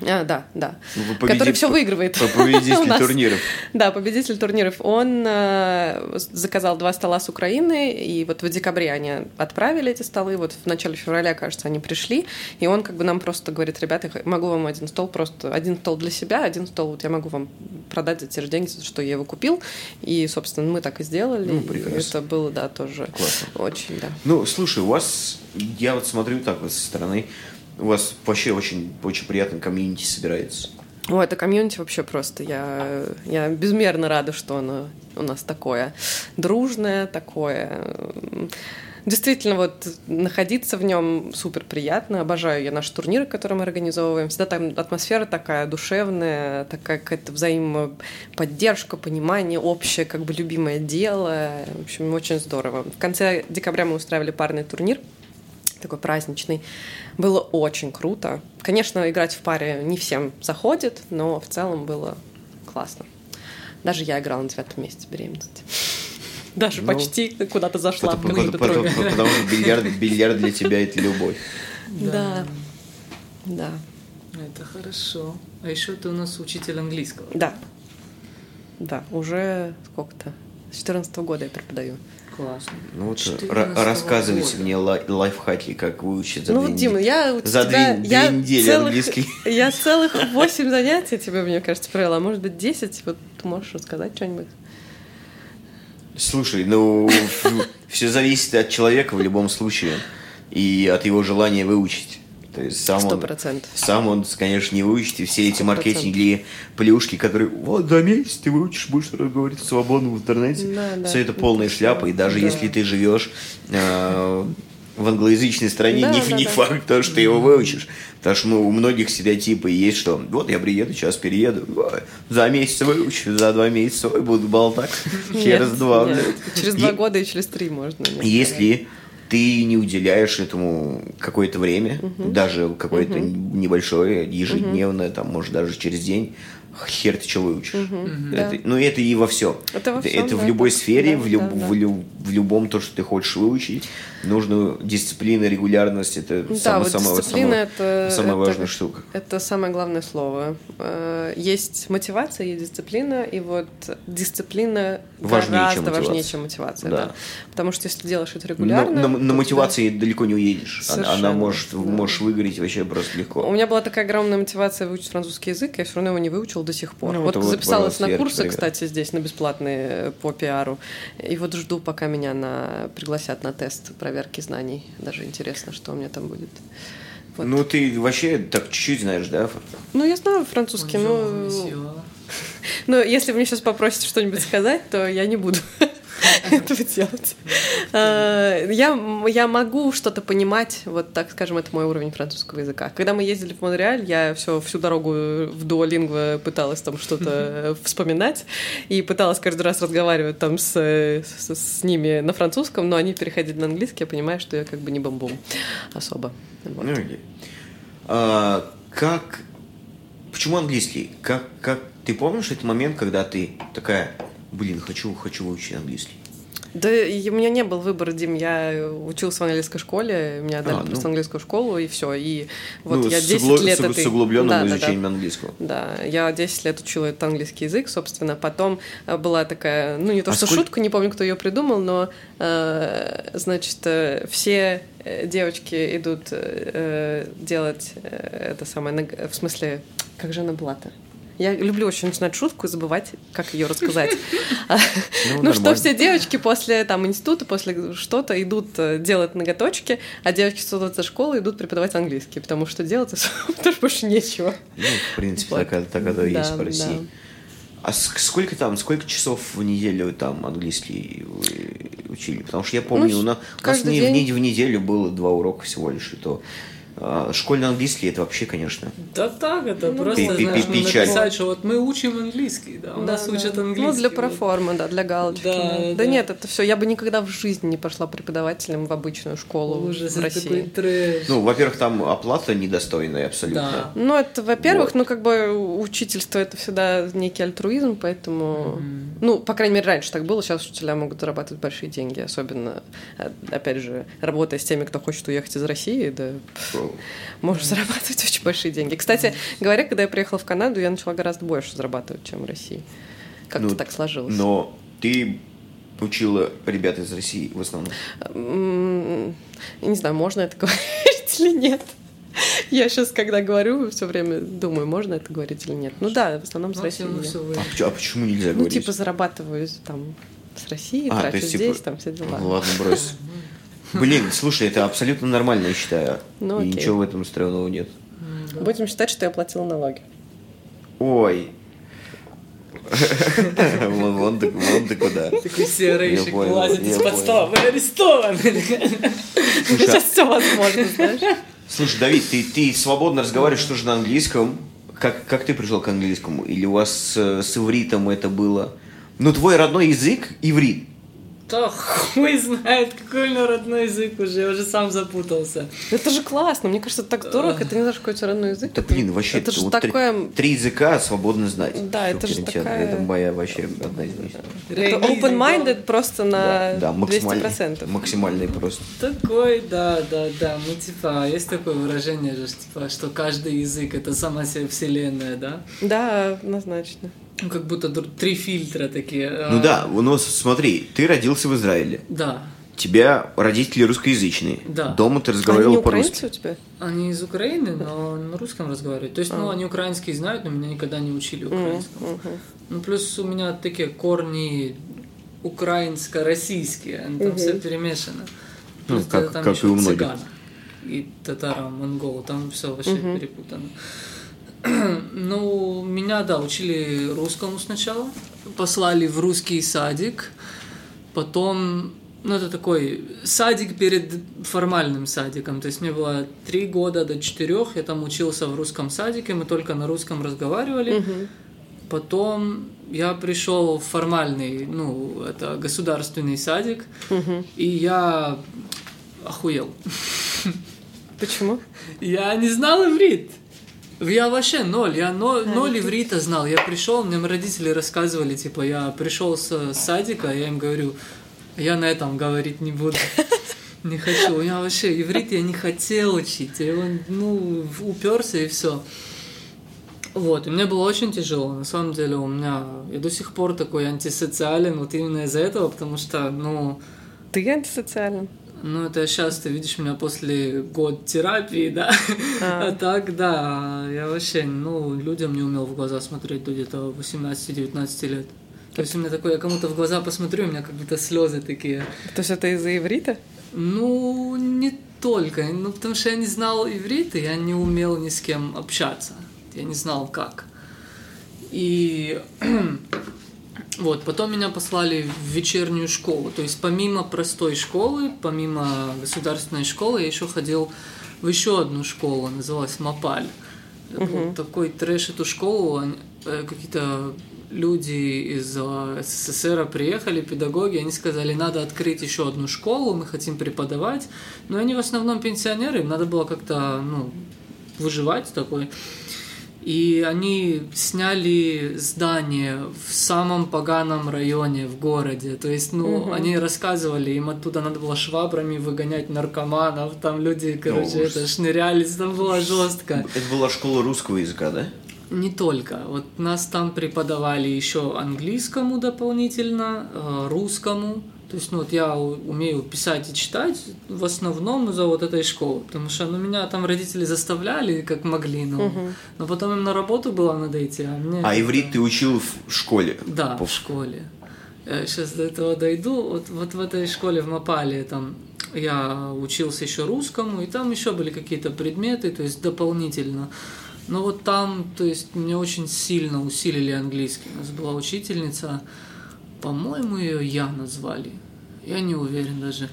А, да, да. ну, вы Который все выигрывает. по- победитель турниров. Да, победитель турниров. Он э, заказал два стола с Украины, и вот в декабре они отправили эти столы, вот в начале февраля, кажется, они пришли, и он как бы нам просто говорит, ребята, я могу вам один стол просто, один стол для себя, один стол вот я могу вам продать за те же деньги, что я его купил, и, собственно, мы так и сделали, Ну, и прекрасно. это было, да, тоже Классно. очень, да. Ну, слушай, у вас, я вот смотрю так вот со стороны, у вас вообще очень, очень приятно комьюнити собирается. О, это комьюнити вообще просто. Я, я безмерно рада, что оно у нас такое дружное, такое. Действительно, вот находиться в нем супер приятно. Обожаю я наши турниры, которые мы организовываем. Всегда там атмосфера такая душевная, такая какая-то взаимоподдержка, понимание, общее, как бы любимое дело. В общем, очень здорово. В конце декабря мы устраивали парный турнир такой праздничный. Было очень круто. Конечно, играть в паре не всем заходит, но в целом было классно. Даже я играла на девятом месте беременности. Даже Ну, почти куда-то зашла. Потому, потому- тройку. потому что бильярд, бильярд для тебя это любовь. Да. Да. Это хорошо. А еще ты у нас учитель английского. Да. Да, уже сколько-то. С 14 года я преподаю. Классно. Ну вот 14 ра- рассказывайте года. мне лай- лайфхаки, как выучить за ну, две Дима, недели. я у За тебя... две- я две недели целых, английский. Я целых 8 занятий тебе, мне кажется, провела. Может быть, 10. Вот ты можешь рассказать что-нибудь? Слушай, ну все зависит от человека в любом случае и от его желания выучить. То есть сам Сто он, процентов. сам он, конечно, не выучит, и все эти Сто процентов. маркетинговые плюшки, которые вот за месяц ты выучишь, будешь говорить свободно в интернете. Да, да. Все это полная шляпа, и даже Да. если ты живешь э, в англоязычной стране, Да, не, да, не да. факт, то, что ты его выучишь. Потому что ну, у многих стереотипы есть, что вот я приеду, сейчас перееду, за месяц выучу, за два месяца ой, буду болтать, через два. нет. Через два года и через три можно. если ты не уделяешь этому какое-то время, даже какое-то небольшое, ежедневное, там, может, даже через день, хер ты что выучишь. Это- Да. Ну, это и во всем. Это во всем, это в да. любой сфере, Да, в, люб- да, да. в лю- в любом то, что ты хочешь выучить, нужно дисциплина, регулярность. Это Да, самое, вот самое, дисциплина самое- это, самая это- важная штука. Это самое главное слово. Э, Есть мотивация, есть дисциплина, и вот дисциплина Важнее, гораздо чем важнее, чем мотивация. Да. Да. Потому что если делаешь это На, регулярно... на- на то у тебя- мотивации далеко не уедешь. Она, она Совершенно, может, да. можешь выгореть вообще просто легко. У меня была такая огромная мотивация выучить французский язык, я все равно его не выучила до сих пор. Ну, вот вот- записалась на курсы, пример. кстати, здесь, на бесплатные э, по пиару. И вот жду, пока меня на... пригласят на тест проверки знаний. Даже интересно, что у меня там будет. Вот. Ну, ты вообще так чуть-чуть знаешь, да? Ну, я знаю французский, Bonjour, но... Но если вы мне сейчас попросите что-нибудь сказать, то я не буду этого делать. Э, Я, я могу что-то понимать, вот так скажем, это мой уровень французского языка. Когда мы ездили в Монреаль, я все, всю дорогу в Duolingo пыталась там что-то вспоминать и пыталась каждый раз разговаривать там с, с, с ними на французском, но они переходили на английский, я понимаю, что я как бы не бомбом особо. Вот. Ну, окей. А, как... Почему английский? Как, как... Ты помнишь этот момент, когда ты такая, блин, хочу, хочу выучить английский? Да, у меня не был выбора, Дим. Я учился в английской школе, меня дали А, ну. просто английскую школу, и все. И вот ну, я с 10 угло- лет с, этой- с углубленным Да, да, да. изучением английского. Да, я 10 лет учила этот английский язык, собственно. Потом э, была такая, ну не то А что сколь- шутка, не помню, кто ее придумал, но, э, значит, э, все э, девочки идут э, делать э, это самое, в смысле, как же она была-то? Я люблю очень начинать шутку и забывать, как ее рассказать. Ну, Ну, что все девочки после там института, после что-то идут э, делать ноготочки, а девочки с школы идут преподавать английский, потому что делать тоже больше нечего. Ну, в принципе, так, оно и есть по России. А ск- сколько там, сколько часов в неделю там английский вы учили? Потому что я помню, Ну, у нас, у нас не- в, день. в неделю было два урока всего лишь, и то а, школьный английский это вообще, конечно. Да так, это Ну, просто, Пи- пи- знаешь, ну, печаль. написать, что вот мы учим английский, да, у нас Да, учат да. английский. Ну, для вот. проформы, да, для галочки. Да, Да, да, Да да. нет, это все. Я бы никогда в жизни не пошла преподавателем в обычную школу Ужас, в это такой России. трэш. Ну, во-первых, там оплата недостойная абсолютно. Да. Ну, это, во-первых, Вот. ну, как бы учительство это всегда некий альтруизм, поэтому. Ну, по крайней мере, раньше так было, сейчас учителя могут зарабатывать большие деньги, особенно, э, опять же, работая с теми, кто хочет уехать из России, да, можешь зарабатывать очень большие деньги. Кстати, говоря, когда я приехала в Канаду, я начала гораздо больше зарабатывать, чем в России. Как-то Ну, так сложилось. Но ты учила ребят из России в основном. Я не знаю, можно это говорить или нет. Я сейчас, когда говорю, все время думаю, можно это говорить или нет. Ну да, в основном с Ну, России. ну, А, а почему нельзя Ну, говорить? типа, зарабатываю там с России, А, то трачу есть, типа, здесь, там все дела. Ну, ладно, брось. Блин, слушай, это абсолютно нормально, я считаю. Ну, И окей. ничего в этом странного нет. Будем считать, что я платила налоги. Ой. Вон вон ты вон ты куда. Такой вылазит я из-под стола. Вы арестованы. Слушай, Сейчас все возможно, знаешь. Слушай, Давид, ты, ты свободно разговариваешь тоже на английском. Как, как ты пришел к английскому? Или у вас с, с ивритом это было? Ну, твой родной язык – иврит. Да хуй знает, какой у меня родной язык уже, я уже сам запутался. Это же классно, мне кажется, это так здорово, когда ты не знаешь, какой у тебя родной язык. Да блин, вообще, Это же вот три- такое... Три, языка свободно знать. Да, это же такая- Это моя вообще одна из них. Это open-minded просто Да, на да, максимальный, 200%. максимальный просто. Такой, да, да, да. Ну, типа, есть такое выражение же, типа, что каждый язык это сама себе вселенная, да? Да, однозначно. Ну, как будто три фильтра такие. Ну а, да, ну смотри, ты родился в Израиле. Да. Тебя родители русскоязычные. Да. Дома ты Они разговаривал по-русски. украинцы у тебя? Они из Украины, но на русском разговаривают. То есть, ну, А. они украинский знают, но меня никогда не учили украинскому. Мгм. Ну, плюс у меня такие корни украинско-российские, они там Мгм. все перемешано. Ну, Плюс как- там как еще и у многих. цыган и татаро монгол там все вообще Мгм. перепутано. Ну, меня, да, учили русскому сначала, послали в русский садик, потом, ну, это такой садик перед формальным садиком, то есть мне было три года до четырех, я там учился в русском садике, мы только на русском разговаривали, Мгм. Потом я пришел в формальный, ну, это государственный садик, Мгм. и я охуел. Почему? Я не знал иврит. Я вообще ноль, я ноль, ноль иврита знал. Я пришел, мне родители рассказывали, типа, я пришел с садика, я им говорю, я на этом говорить не буду. Не хочу. Я вообще иврит я не хотел учить. Я его, ну, уперся и все. Вот, и мне было очень тяжело. На самом деле у меня... Я до сих пор такой антисоциален вот именно из-за этого, потому что, ну... Ты антисоциален. Ну, это сейчас ты видишь меня после год терапии, да? А. А так, да, я вообще, ну, людям не умел в глаза смотреть до где-то 18-19 лет. То есть у меня такое, я кому-то в глаза посмотрю, у меня как будто слезы такие. То есть это из-за иврита? Ну, не только, ну, потому что я не знал иврит, и я не умел ни с кем общаться. Я не знал, как. И вот, потом меня послали в вечернюю школу. То есть помимо простой школы, помимо государственной школы, я еще ходил в еще одну школу, называлась Мапаль. Был такой трэш эту школу, э, какие-то люди из СССР приехали, педагоги, они сказали, надо открыть еще одну школу, мы хотим преподавать. Но они в основном пенсионеры, им надо было как-то ну, выживать такой. И они сняли здание в самом поганом районе в городе. То есть, ну, Мгм. они рассказывали, им оттуда надо было швабрами выгонять наркоманов. Там люди, короче, ужас. это шнырялись, там было жестко. Это была школа русского языка, да? Не только. Вот нас там преподавали еще английскому дополнительно, э, русскому. То есть, ну вот я умею писать и читать в основном из-за вот этой школы, потому что ну, меня там родители заставляли как могли, но, но потом им на работу было надо идти, а мне... А иврит ты учил в школе? Да, По- в школе. Сейчас до этого дойду. Вот, вот в этой школе в Мапале там я учился еще русскому, и там еще были какие-то предметы, то есть дополнительно. Но вот там, то есть мне очень сильно усилили английский. У нас была учительница, по-моему, ее я назвали. Я не уверен даже.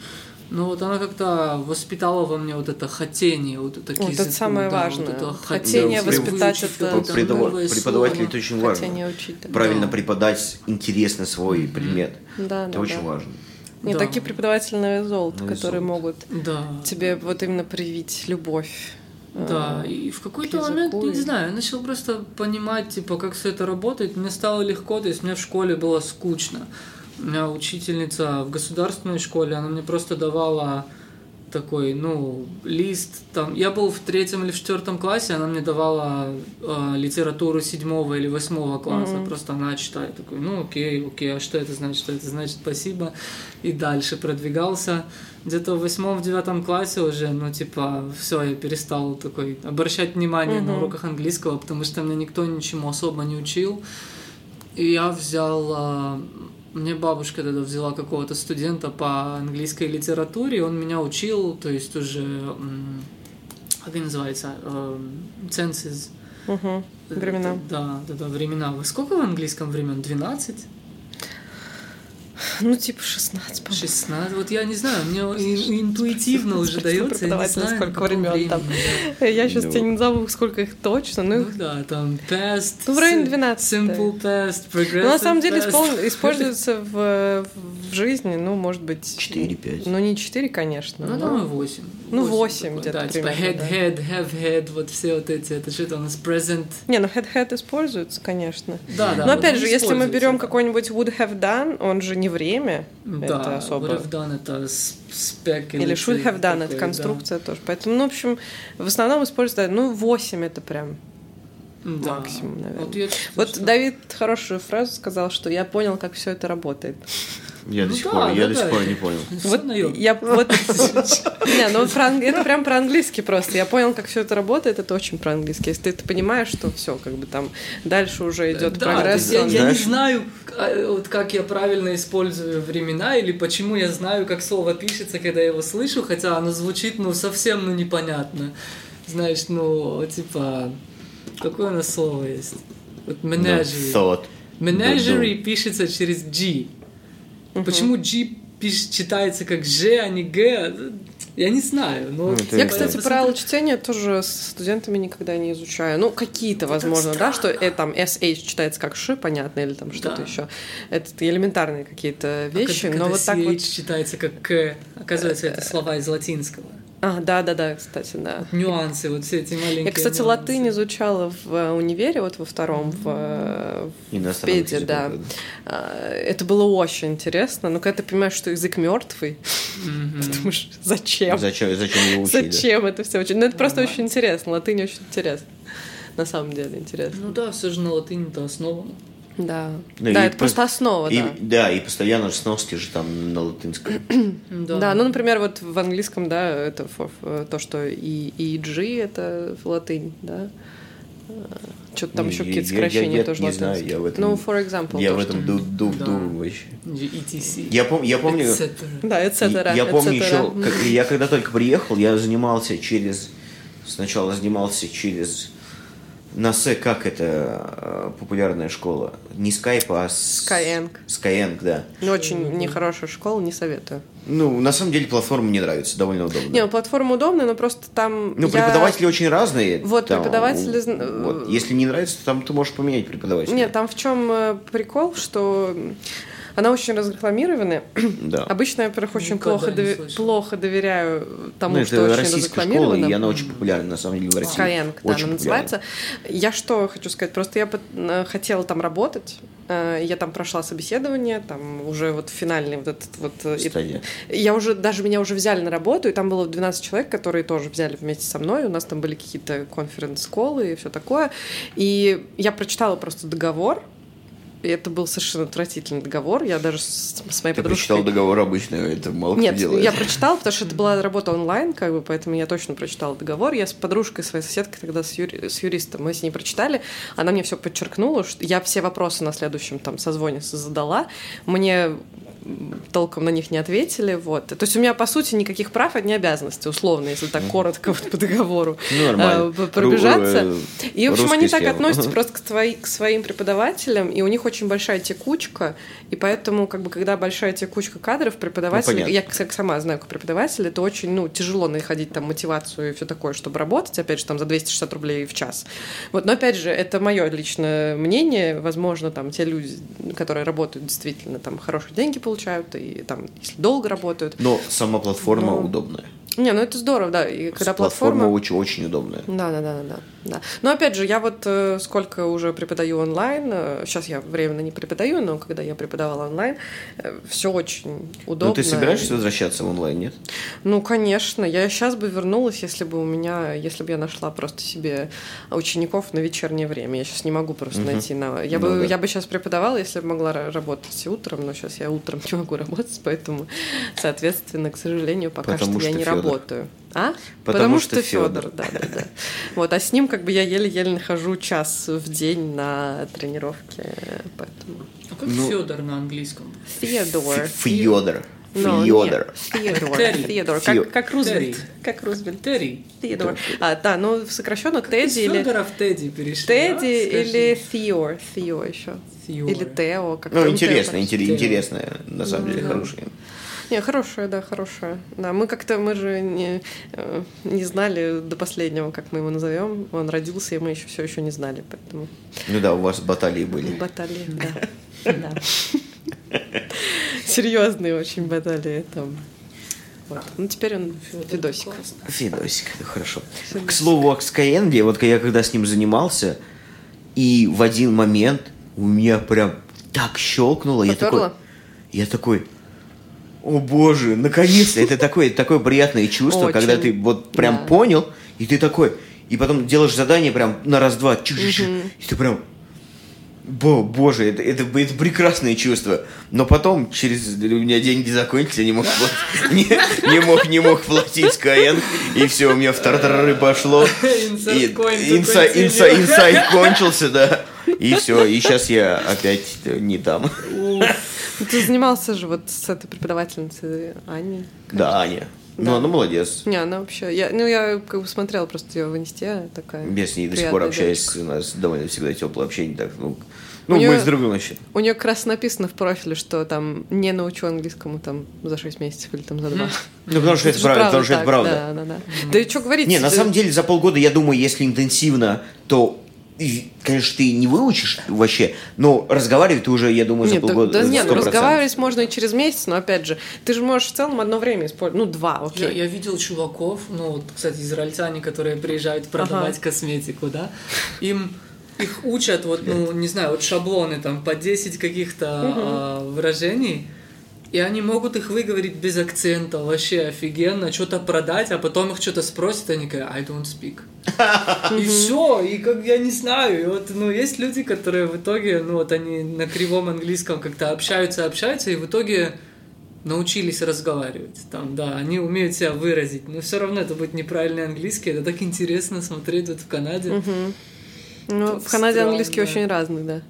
Но вот она как-то воспитала во мне вот это хотение, вот это Вот это самое да, важное. Вот это Хотение хотение воспитать выучить это- новое Преподаватель слово. это очень важно. Учить. да. Правильно Да. преподать интересно свой предмет. Да, Это да, очень да. важно. Не Да. такие преподаватели на золото, которые золото. могут Да. тебе вот именно привить любовь. Да, э, и в какой-то момент, я не знаю, я начал просто понимать, типа, как все это работает. Мне стало легко, то есть мне в школе было скучно. У меня учительница в государственной школе, она мне просто давала такой, ну, лист там. Я был в третьем или в четвертом классе, она мне давала э, литературу седьмого или восьмого класса. Мгм. Просто она читает такой, ну, окей, окей, а что это значит, что это значит, спасибо. И дальше продвигался. Где-то в восьмом, в девятом классе уже, ну, типа, все, я перестал такой обращать внимание на Мгм. уроках английского, потому что меня никто ничему особо не учил. И я взял... а, Мне бабушка тогда взяла какого-то студента по английской литературе, и он меня учил, то есть уже... Как это называется? Эм, Census. мгм, Времена. Да, да, да, времена. Вы сколько в английском времен? 12? Ну, типа 16, по-моему. 16? Вот я не знаю, мне и- интуитивно уже дается, я не знаю, сколько времен там. Я сейчас Ну. тебе не назову, сколько их точно, ну, Ну да, там past, Ну, в районе sim- 12, simple past, progressive Ну, на самом деле используется в, жизни, ну, может быть... 4-5. Ну, не 4, конечно. Ну, но- думаю, 8. Ну, восемь такое, где-то Да, типа примерно, head, да. head, have head, вот все вот эти, это что-то у нас present. Не, ну head-head используется, конечно. Да, да. Но вот опять же, если мы берем да. какой-нибудь would have done, он же не время, Да, это особо. would have done это спек Или should have done, это да. конструкция тоже. Поэтому, ну, в общем, в основном используется, ну, 8 это прям. Да. максимум, наверное. Вот, я Вот что- Давид хорошую фразу сказал, что я понял, как все это работает. Я Ну до сих да, пор, я да, до сих да. пор не понял. Вот я вот не, ну это прям про английский просто. Я понял, как все это работает. Это очень про английский. Если ты, понимаешь, что все, как бы там дальше уже идет Да, прогресс. есть я, не знаю, а, вот как я правильно использую времена, или почему я знаю, как слово пишется, когда я его слышу, хотя оно звучит, ну, совсем, ну, непонятно. Знаешь, ну, типа, какое у нас слово есть? Вот thought. Менеджери пишется через G. Почему G читается как Ж, а не Г? Я не знаю. Но Ну, это Я, кстати, посмотри- правила чтения тоже с студентами никогда не изучаю. Ну, какие-то, возможно, да, что э, там SH читается как Ш, понятно, или там что-то Да. еще. Это элементарные какие-то вещи, Когда- но когда вот так CH вот... читается как К. Оказывается, это слова из латинского. А, да-да-да, кстати, да. Нюансы, вот все эти маленькие Я, кстати, нюансы. латынь изучала в э, универе, вот во втором, в, э, в педе, да. да. А, Это было очень интересно, но когда ты понимаешь, что язык мертвый, Мгм. ты думаешь, зачем? Зачем, зачем его учить? да? Зачем это все очень? Ну, это просто очень интересно. Латынь очень интересно. На самом деле интересно. Ну да, все же на латыни это основано. Да. Ну, да, это просто основа, И, да. да, и постоянно же сноски же там на латынском. Да. Да. ну, например, вот в английском, да, это for- э, то, что и, и G это латынь, да. Что-то там еще какие-то я- я- сокращения я тоже не знаю, латинские. я в этом- Ну, for example. Я в этом ду ду Да. ду вообще. ETC. Я, пом- я помню, etc. Да, etc. я помню etc.. еще, как- я когда только приехал, я занимался через, сначала занимался через, на С, как это э, популярная школа? Не Skype, а Skyeng. Skyeng, да. Ну, очень нехорошая школа, не советую. Ну, на самом деле платформа мне нравится, довольно удобно. Не, ну платформа удобная, но просто там... Ну, я- преподаватели очень разные. Вот, Там, преподаватели у- зн- вот, если не нравится, то там ты можешь поменять преподавателя. Нет, там в чем э, прикол, что она очень разрекламирована. Да. Обычно я, во-первых, очень Никогда плохо, слышал. плохо доверяю тому, Ну, что очень российская школа, разрекламировано. и она очень популярна, на самом деле, в России. Skyeng, да, Очень она называется. Я что хочу сказать, просто я э, хотела там работать, э, я там прошла собеседование, там уже вот финальный вот этот вот... э, Стадия. Я уже, даже меня уже взяли на работу, и там было 12 человек, которые тоже взяли вместе со мной, у нас там были какие-то конференц-колы и все такое, и я прочитала просто договор, и это был совершенно отвратительный договор, я даже с, с моей Ты подружкой... прочитал договор обычно, это мало кто Нет, делает. я прочитала, потому что это была работа онлайн, как бы, поэтому я точно прочитала договор. Я с подружкой, своей соседкой тогда с, юри- с юристом, мы с ней прочитали. Она мне все подчеркнула, что я все вопросы на следующем там созвоне задала. Мне толком на них не ответили, вот. То есть у меня, по сути, никаких прав, не обязанностей, условно, если так коротко вот по договору Ну, нормально. э, пробежаться. Э, И, в общем, они так схема. относятся просто к, твои- к своим преподавателям, и у них очень большая текучка, и поэтому, как бы, когда большая текучка кадров, преподаватели, понятно. я как сама знаю, как преподаватель, это очень, ну, тяжело находить там мотивацию и все такое, чтобы работать, опять же, там, за 260 рублей в час. Вот, но, опять же, это мое личное мнение, возможно, там, те люди, которые работают, действительно, там, хорошие деньги получают, и там, если долго работают. Но сама платформа Но- удобная. Не, ну это здорово, да, и когда платформа... очень, очень удобная. Да, да, да, да, да. Но опять же, я вот э, сколько уже преподаю онлайн, сейчас я временно не преподаю, но когда я преподавала онлайн, все очень удобно. Но ты собираешься возвращаться в онлайн, нет? Ну, конечно, я сейчас бы вернулась, если бы у меня, если бы я нашла просто себе учеников на вечернее время. Я сейчас не могу просто Мгм. найти на. Я Ну бы, да. я бы сейчас преподавала, если бы могла ра- работать утром, но сейчас я утром не могу работать, поэтому, соответственно, к сожалению, пока Потому что я что не Фёдор. Работаю. А? Потому что Федор, Фёдор. да, да, да. Вот, а с ним как бы я еле-еле нахожу час в день на тренировке, поэтому. А как Ну- Федор на английском? Федор. Федор. Федор. Фё- Как, как Рузвельт. Терри. Как Рузвельт. Терри. Федор. А, да, ну сокращенно Из Тедди или Федора в Тедди перешли. Тедди а? Или Фиор. Фио еще. Фиор. Или Тео. Как Ну, интересно, Тео интерес- Тео. интересная, на самом Ну, деле, да. Не, хорошая, да, хорошая. Да, мы как-то, мы же не, э, не знали до последнего, как мы его назовем. Он родился, и мы еще все еще не знали, поэтому Ну да, у вас баталии были. баталии, да. Да. Серьезные очень баталии там. Вот. Ну, теперь он Федосик. Федосик, хорошо. Федосик. К слову, о Skyeng, вот я когда с ним занимался, и в один момент у меня прям так щелкнуло, я такой, я такой, о боже, наконец-то, это такое, такое приятное чувство, Очень. когда ты вот прям Да. понял, и ты такой, и потом делаешь задание прям на раз-два, чик-чик-чик, и ты прям, Бо, боже, это, это, это прекрасное чувство. Но потом, через у меня деньги закончились, я не мог, не, не мог, не мог платить Skyeng, и все, у меня в тартарары пошло. Инсайт кончился, да. И все, и сейчас я опять не там. Ну, Ты занимался же вот с этой преподавательницей Аней. Да, Аня. Ну, Да. она молодец. Не, она вообще... Я, ну, я как бы смотрела просто ее в инсте, такая... Я с ней до сих пор общаюсь, девочка. у нас довольно всегда теплое общение. Так, ну, У ну неё- мы с другом вообще. У нее как раз написано в профиле, что там не научу английскому там за 6 месяцев или там за 2. Ну, потому что это же правда. Потому что это правда. Да, да, да. Да и что говорить? Не, на самом деле за полгода, я думаю, если интенсивно, то, и, конечно, ты не выучишь вообще, но разговаривать ты уже, я думаю, за Нет, да, полгода. да за нет, ну 100%. разговаривать можно и через месяц, но опять же, ты же можешь в целом одно время использовать, ну, два, окей. Я, я видел чуваков, ну вот, кстати, израильтяне, которые приезжают продавать косметику, да, им их учат, вот, ну, не знаю, вот шаблоны там по 10 каких-то а, выражений, и они могут их выговорить без акцента, вообще офигенно, что-то продать, а потом их что-то спросят, они говорят, I don't speak. И все, и как я не знаю, и вот, ну, есть люди, которые в итоге, ну, вот они на кривом английском как-то общаются, общаются, и в итоге научились разговаривать. Там, да, они умеют себя выразить, но все равно это будет неправильный английский. Это так интересно смотреть вот в Канаде. Ну, в Канаде английский очень разный, да.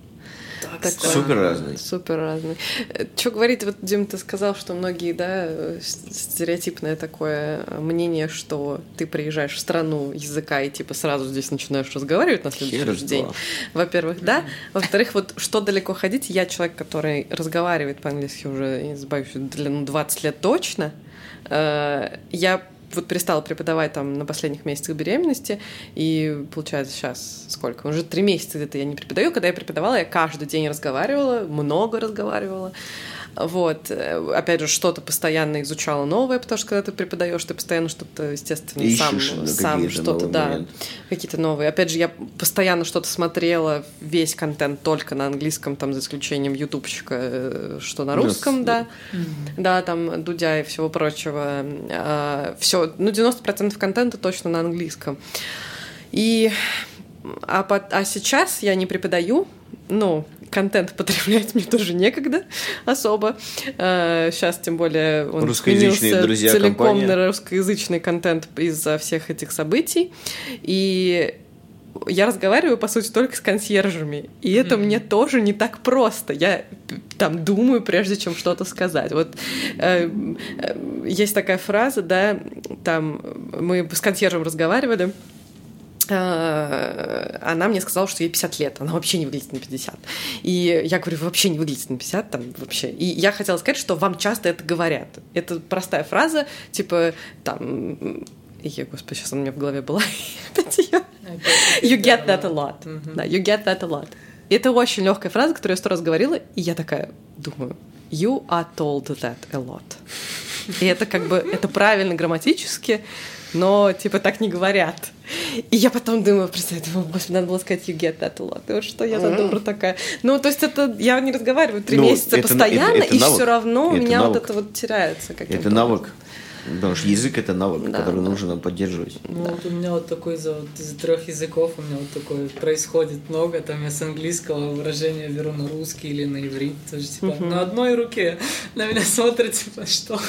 Так Так, странно. Супер разный. Супер разный. Что говорить, вот, Дим, ты сказал, что многие, да, стереотипное такое мнение, что ты приезжаешь в страну языка и типа сразу здесь начинаешь разговаривать на следующий Хер день. Во-первых, да. Во-вторых, вот что далеко ходить, я человек, который разговаривает по-английски уже, не забываюсь, для ну, 20 лет точно. Э, Я вот перестала преподавать там на последних месяцах беременности, и получается сейчас сколько? Уже три месяца где-то я не преподаю. Когда я преподавала, я каждый день разговаривала, много разговаривала. Вот. Э, Опять же, что-то постоянно изучала новое, потому что когда ты преподаешь, ты постоянно что-то, естественно, сам, Ищешь, сам какие-то что-то, новые да, моменты. какие-то новые. Опять же, я постоянно что-то смотрела, весь контент только на английском, там, за исключением ютубчика, э, что на Ну, русском, с- да. Да, там Дудя и всего прочего. все, ну, 90% контента точно на английском. И а, по- а сейчас я не преподаю, ну, контент потреблять мне тоже некогда особо. Сейчас, тем более, он Русскоязычные сменился друзья целиком компания. на русскоязычный контент из-за всех этих событий. И я разговариваю, по сути, только с консьержами. И это мне тоже не так просто. Я там думаю, прежде чем что-то сказать. Вот э, э, есть такая фраза, да, там мы с консьержем разговаривали, э, она мне сказала, что ей 50 лет, она вообще не выглядит на 50. И я говорю, вообще не выглядите на 50, там вообще. И я хотела сказать, что вам часто это говорят. Это простая фраза, типа, там, я, господи, сейчас она у меня в голове была. You get that a lot. Да, you get that a lot. И это очень легкая фраза, которую я сто раз говорила, и я такая думаю, you are told that a lot. И это как бы, это правильно грамматически, но типа так не говорят. И я потом думаю, представь, думаю, господи, надо было сказать you get that a lot. Вот что я за дура такая. Ну, то есть это, я не разговариваю три Ну, месяца это- вот это- это и навык. все равно у меня вот навык. это вот теряется. каким-то Это навык. Потому что язык это навык, Да, который да. нужно поддерживать. Ну, вот у меня вот такой из-за вот, из трех языков у меня вот такое происходит много. Там я с английского выражения беру на русский или на иврит. Тоже типа на одной руке на меня смотрят, типа, что?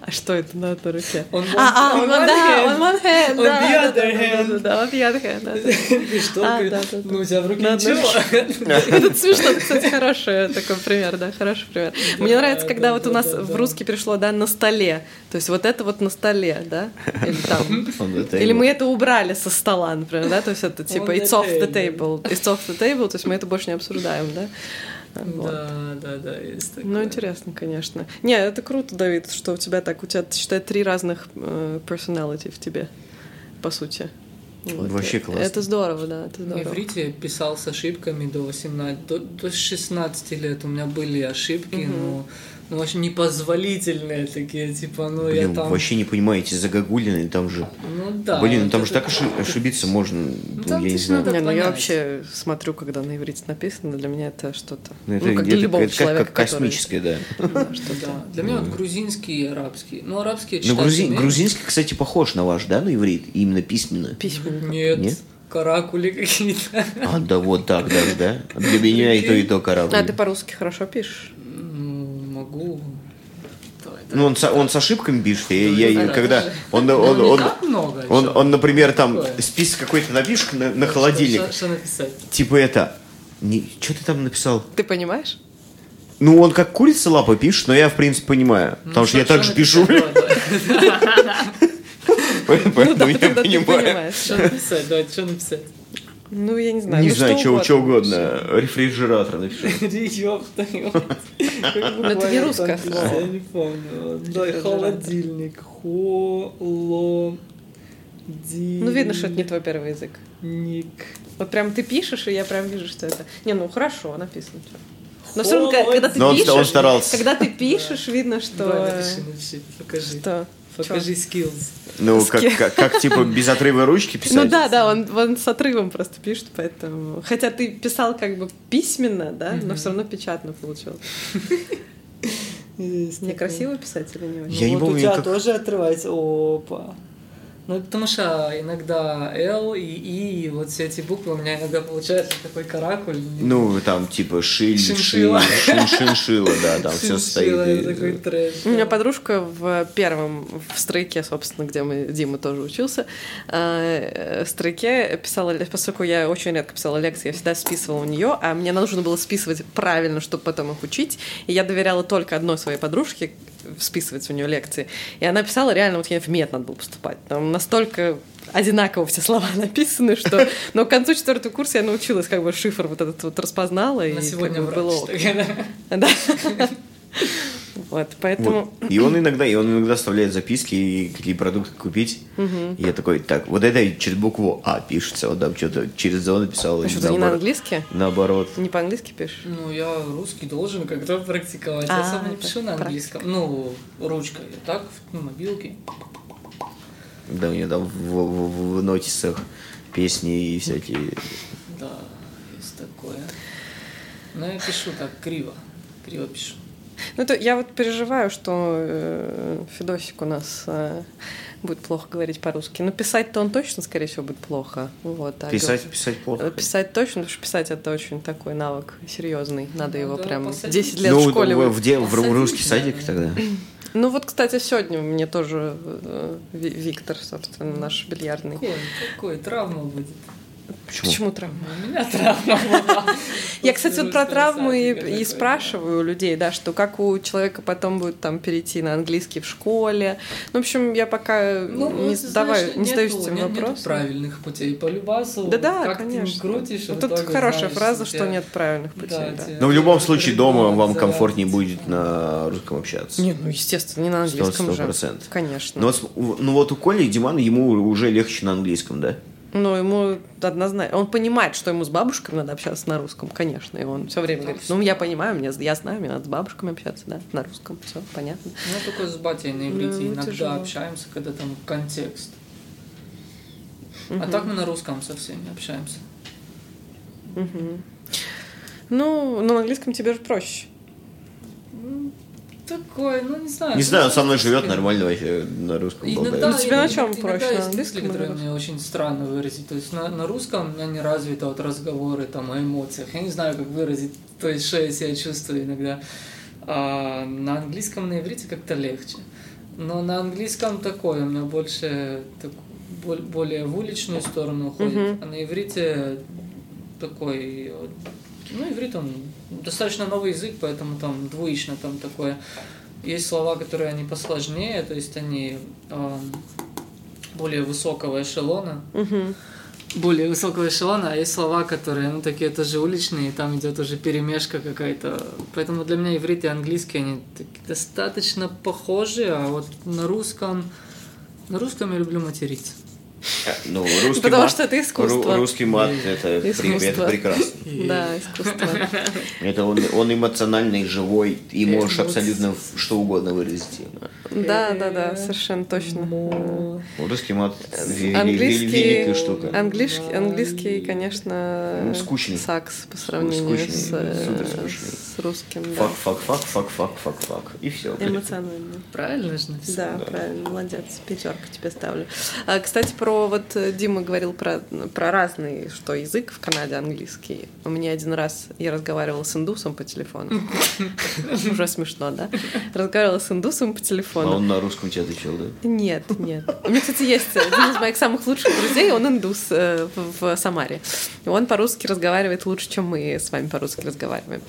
А что это на одной руке? One- А, а, он, one да, hand. он one hand, On да, the да, other да, да, hand. да, да, on the other hand, да, да. И что? А, да, да, да. Ну, у тебя в руке ничего. Это смешно, это, кстати, хороший такой пример, да, хороший пример. Мне Да, нравится, когда да, вот у да, нас да, в да. русский пришло, да, на столе. То есть вот это вот на столе, да? Или там. Или мы это убрали со стола, например, да? То есть это типа it's off the table. It's off the table, то есть мы это больше не обсуждаем, да? Вот. Да, да, да, есть такое. Ну, интересно, конечно. Не, это круто, Давид, что у тебя так, у тебя, считай, три разных э, personality в тебе, по сути. Вот. Вообще классно. Это здорово, да, это На здорово. иврите я писал с ошибками до 18, до, до 16 лет у меня были ошибки, но ну, очень непозволительные такие, типа, ну я Блин, там... вообще не понимаете, загогулины там же. Ну да. Блин, ну там это- же так оши- ошибиться можно, ну, там я не ты знаю. Не, ну я вообще смотрю, когда на иврите написано, для меня это что-то. Ну, это, ну, как для любого это как- человека, как который- космическое, да. Да, что-то. Да, для меня вот грузинский и арабский. Ну, арабский я грузин- умею. грузинский, кстати, похож на ваш, да, на иврит? Именно письменно. Письменно. Нет, Нет? каракули какие-то. А, да вот так даже, да? Для меня и то, и то корабль. А ты по-русски хорошо пишешь? Ну, могу... Ну, он, со- он с ошибками пишет, и Ну, я, да, я- да, когда даже. он, Ну, он, не он, много. он, он, например, там Такое. список какой-то напишешь на, на холодильник, Что, что написать? типа это, что ты там написал? Ты понимаешь? Ну, он как курица лапа пишет, но я, в принципе, понимаю, Ну, потому что я так же пишу, поэтому Ну я понимаю. Что написать? Давай, что написать? Ну, я не знаю. Не ну, знаю, что чего угодно. угодно, рефрижератор напишу. Ёпта, Ну, это не русское слово. Я не помню. Да, холодильник. Холодильник. Ну, видно, что это не твой первый язык. Ник. Вот прям ты пишешь, и я прям вижу, что это... Не, ну хорошо написано. Но все равно, когда- ты Но пишешь, он старался. когда ты пишешь, видно, что... Давай, напиши, напиши. Покажи. Что? Покажи skills. Ну, как, как, как, типа без отрыва ручки писать. Ну да, да, он, он с отрывом просто пишет, поэтому... Хотя ты писал как бы письменно, да, но все равно печатно получилось. Мне красиво писать или не очень? Я не вот у помню, тебя тоже отрывается. Опа. Ну, потому что иногда L и И, и вот все эти буквы у меня иногда получается такой каракуль. Ну, там типа шиль, Шиншилла. шин, шиншилла, да, там все стоит. трэш. У меня подружка в первом, в стройке, собственно, где мы, Дима тоже учился, э, в стройке писала, поскольку я очень редко писала лекции, я всегда списывала у нее, а мне нужно было списывать правильно, чтобы потом их учить, и я доверяла только одной своей подружке списывать у нее лекции. И она писала реально, вот ей в мед надо было поступать. Там настолько одинаково все слова написаны, что... Но к концу четвертого курса я научилась, как бы шифр вот этот вот распознала, и На как сегодня бы было. Да. Вот, поэтому... Вот. И он иногда, и он иногда оставляет записки и какие продукты купить. И я такой, так, вот это через букву А пишется, вот там что-то через зону написал. А что, ты не на наоборот. английский? Наоборот. Не по-английски пишешь? Ну, я русский должен как-то практиковать. А, я особо не пишу на английском. Ну, ручкой. Так, в мобилке. Да, у меня там в, в- в нотисах песни и всякие. Да, есть такое. Но я пишу так криво. Криво пишу. Ну, это я вот переживаю, что э, Федосик у нас э, будет плохо говорить по-русски. Но писать-то он точно, скорее всего, будет плохо. Вот, а Писать, говор- писать плохо. э, Писать точно, потому что писать это очень такой навык серьезный. Надо Ну его да, прям посадить. 10 лет ну, в школе. в, в, в Посадить, русский садик да. тогда. Ну вот, кстати, сегодня мне тоже э, Ви- Виктор, собственно, наш бильярдный. Какой, какой, травма будет. Почему? Почему травма? У меня травма была. Я, кстати, вот про русского и, спрашиваю у людей, да, что как у человека потом будет там перейти на английский в школе. Ну, в общем, я пока Ну, не задаюсь этим вопросом. правильных путей по любасу. Да-да, как конечно. крутишь, тут хорошая фраза, что нет правильных путей. Но в любом случае дома вам комфортнее будет на русском общаться. Не, ну, естественно, не на английском же. сто процентов. Конечно. Ну, вот, с- ну вот у Коли и Димана ему уже легче на английском, да? Но ему однозначно... Он понимает, что ему с бабушками надо общаться на русском, конечно. И он все время говорит, ну, я понимаю, мне, я знаю, мне надо с бабушками общаться, да, на русском, все понятно. Ну, только с батей на иврите Ну, иногда тяжело. общаемся, когда там контекст. А так мы на русском со всеми общаемся. Мгм. Ну, на английском тебе же проще. Такой, ну не знаю. Не знаю, он со мной живет нормально вообще на русском Иногда, болтает. Ну, тебе на чем проще, на есть английском которые мне очень странно выразить. То есть на, на русском у меня не развито вот разговоры там о эмоциях. Я не знаю, как выразить, то есть что я себя чувствую иногда. А на английском, на иврите как-то легче. Но на английском такое, у меня больше так, бол- более в уличную сторону уходит. Мгм. А на иврите такой, ну, иврит он достаточно новый язык, поэтому там двоично там такое. Есть слова, которые они посложнее, то есть они эм, более высокого эшелона. Мгм. Более высокого эшелона, а есть слова, которые, ну, такие тоже уличные, и там идет уже перемешка какая-то. Поэтому для меня иврит и английский, они такие достаточно похожи, а вот на русском, на русском я люблю материться. Ну, русский Потому мат, что это искусство. ру- русский мат это, Искусство. это прекрасно. Да, искусство. Это он, он эмоциональный, живой, и можешь Эмоции. абсолютно что угодно выразить. Да, да, да, совершенно точно. Русский мат великая штука. английский, английский, конечно, Ну, скучный. sucks по сравнению Скучный, с, э, с русским. Fuck, fuck, fuck, fuck, fuck, fuck, fuck. И все. Эмоционально. Правильно же написано? Да, правильно, молодец, пятерку тебе ставлю. А, кстати, про вот э, Дима говорил про, про разный, что язык в Канаде английский. У меня один раз я разговаривала с индусом по телефону. Уже смешно, да? Разговаривала с индусом по А телефону. он на русском тебе отвечал, да? Нет, нет. У меня, кстати, есть один из моих самых лучших друзей, он индус э, в, в Самаре. Он по-русски разговаривает лучше, чем мы с вами по-русски разговариваем.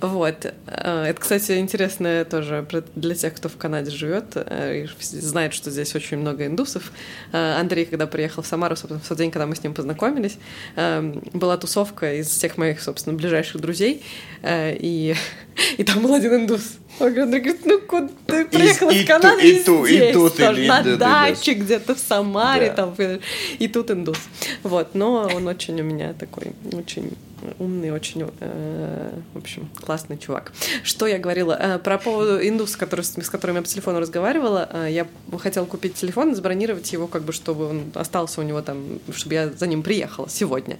Вот. Э, Это, кстати, интересно тоже про- для тех, кто в Канаде живет и знает, что здесь очень много индусов. Андрей, когда приехал в Самару, собственно, в тот день, когда мы с ним познакомились, э, была тусовка из всех моих, собственно, ближайших друзей, э, и, и там был один индус. Он говорит, ну куда ты приехала и из Канады и ту- и тут тоже, или- на да, да, да. даче где-то в Самаре, Да. там, и, и тут индус. Вот, но он очень у меня такой, очень умный, очень, э, в общем, классный чувак. Что я говорила? Э, про поводу индуса, который, с которым я по телефону разговаривала, э, я хотела купить телефон и забронировать его, как бы, чтобы он остался у него там, чтобы я за ним приехала сегодня.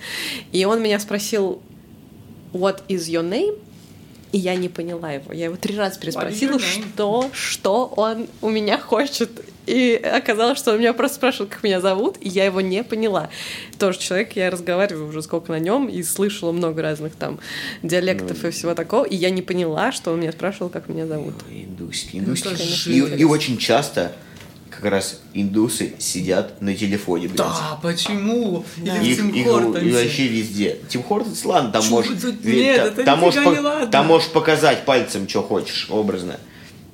И он меня спросил, what is your name? И я не поняла его. Я его три раза переспросила, что, что он у меня хочет. И оказалось, что он меня просто спрашивал, как меня зовут, и я его не поняла. Тоже человек, я разговариваю уже сколько на нем, и слышала много разных там диалектов и всего такого, и я не поняла, что он меня спрашивал, как меня зовут. Индусский, Ну, индусский. это И, жесть. и очень часто как раз индусы сидят на телефоне, блядь. Да, почему? Или Их, в Тим их- Хортонсе. и вообще везде. Тим Хортонс, ладно, там Чё можешь, тут- нет, это там, можешь нифига по- не ладно. там можешь показать пальцем, что хочешь, образно.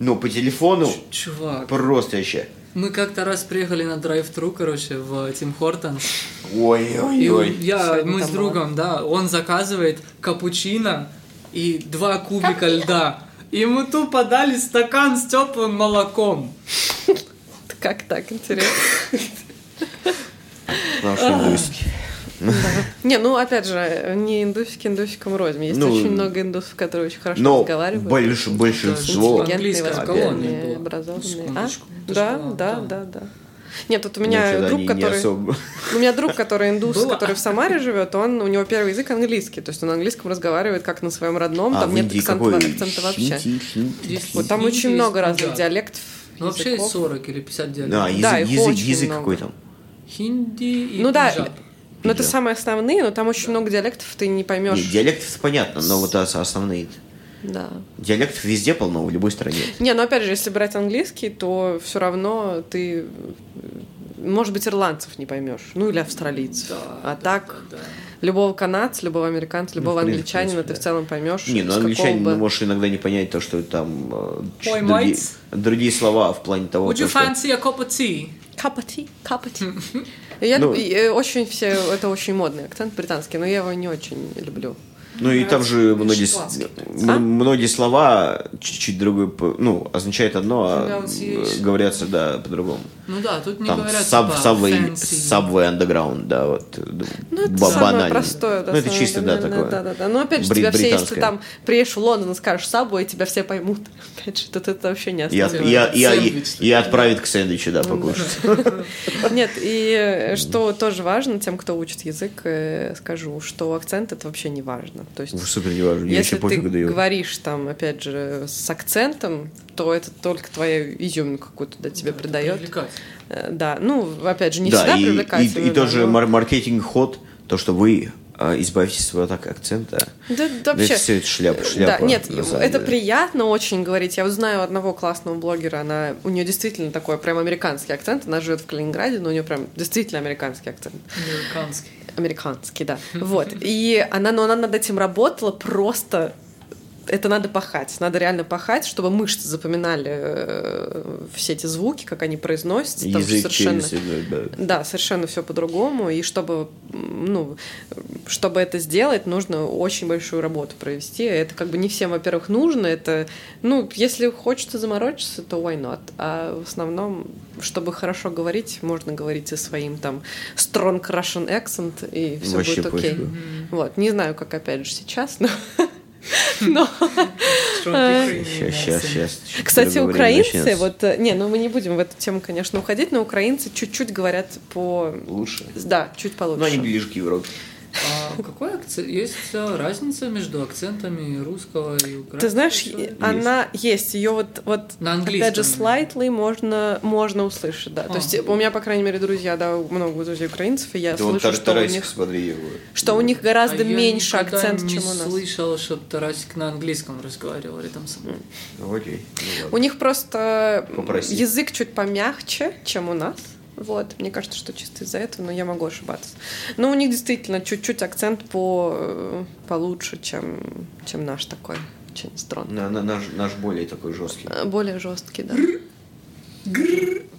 Но по телефону Чувак, просто вообще. Мы как-то раз приехали на драйв-тру, короче, в Тим Хортонс. И Ой-ой-ой. я, Сегодня мы с другом, да, он заказывает капучино и два кубика льда. И ему тупо дали стакан с теплым молоком. Как так, интересно. Потому что Не, ну опять же, не индусики индусиком рознь. Есть Ну, очень много индусов, которые очень хорошо Но разговаривают. больш- большинство... Была. образованные. А? Да, да, да. да. Нет, тут у меня что-то друг, который... особо. У меня друг, который индус, который в Самаре живет, он, у него первый язык английский, то есть он на английском разговаривает как на своем родном, А там нет акцента, акцента вообще. Вот там очень много разных диалектов. Ну, вообще языков. есть 40 или 50 Да, диалектов. язык, Да, язык, язык много. какой там? Хинди и Ну да, но это Пиджак. самые основные, но там очень много диалектов, ты не поймешь. Нет, диалектов понятно, но вот ос- основные. Да. Диалектов везде полно, в любой стране. Не, ну опять же, если брать английский, то все равно ты, может быть, ирландцев не поймешь, ну или австралийцев. Да, а да, так да, да. любого канадца, любого американца, любого в принципе, англичанина в ты принципе, в целом поймешь. Не, ну англичанин, бы- ну, можешь иногда не понять то, что там э, Ой, другие, mates. другие слова в плане того, Would you то, что... fancy a cup of tea? Cup of tea, cup of tea. Я Ну. люб- э, очень все, это очень модный акцент британский, но я его не очень люблю. Ну и там же многие, с- шотландский. м- А? многие слова чуть-чуть другое, по- ну, означает одно, а говорятся, да, по-другому. Ну да, тут не Там говорят sub, типа subway, fancy. subway underground, да, вот. Ну, это самое банально. простое. да, Ну, это чисто, да, такое. Да, да, да. Ну, опять же, Брит- тебя все, если ты там приедешь в Лондон и скажешь и тебя все поймут. Опять же, тут это вообще не остановит. и отправит к сэндвичу, да, покушать. Нет, и что тоже важно тем, кто учит язык, э, скажу, что акцент это вообще не важно. То есть, Супер не важно, я если ты говоришь там, опять же, с акцентом, то это только твоя изюминку какую-то тебе придает. Э, Да, ну, опять же, не да, всегда и, привлекательно. и, и да, тоже но- мар- маркетинг ход, то, что вы э, избавитесь от своего так акцента. Да, да, вообще. это все это шляпа, шляпа. Да, нет, это деле. приятно очень говорить. Я знаю одного классного блогера, она, у нее действительно такой прям американский акцент. Она живет в Калининграде, но у нее прям действительно американский акцент. Американский. Американский, да. Вот. И она, но она над этим работала просто это надо пахать, надо реально пахать, чтобы мышцы запоминали э, все эти звуки, как они произносятся, там Язык совершенно, через... да. да, совершенно все по-другому, и чтобы, ну, чтобы это сделать, нужно очень большую работу провести. Это как бы не всем, во-первых, нужно. Это, ну, если хочется заморочиться, то why not? А в основном, чтобы хорошо говорить, можно говорить и своим там strong Russian accent, и все будет окей. пофигу. Вот, не знаю, как опять же сейчас, но но, Сейчас, сейчас, сейчас. кстати, украинцы, вот, э, не, ну мы не будем в эту тему, конечно, уходить, но украинцы чуть-чуть говорят по, Лучше. да, чуть получше. Но они ближе к Европе. А какой акцент? Есть э, разница между акцентами русского и украинского? Ты знаешь, ли? она есть, ее вот, вот На опять же, slightly можно, можно услышать, да. То А. есть у меня, по крайней мере, друзья, да, много друзей украинцев, и я вон слышу, что у них, смотри его. что у них гораздо А я меньше никогда акцент, не чем у нас. слышал, чтобы Тарасик на английском разговаривал рядом со мной. Ну, окей. ну ладно. У них просто Попроси. язык чуть помягче, чем у нас. Вот, мне кажется, что чисто из-за этого, но я могу ошибаться. Но у них действительно чуть-чуть акцент по э, получше, чем, чем наш такой, очень строн. На- на- наш, наш более такой жесткий. Э, Более жесткий, да.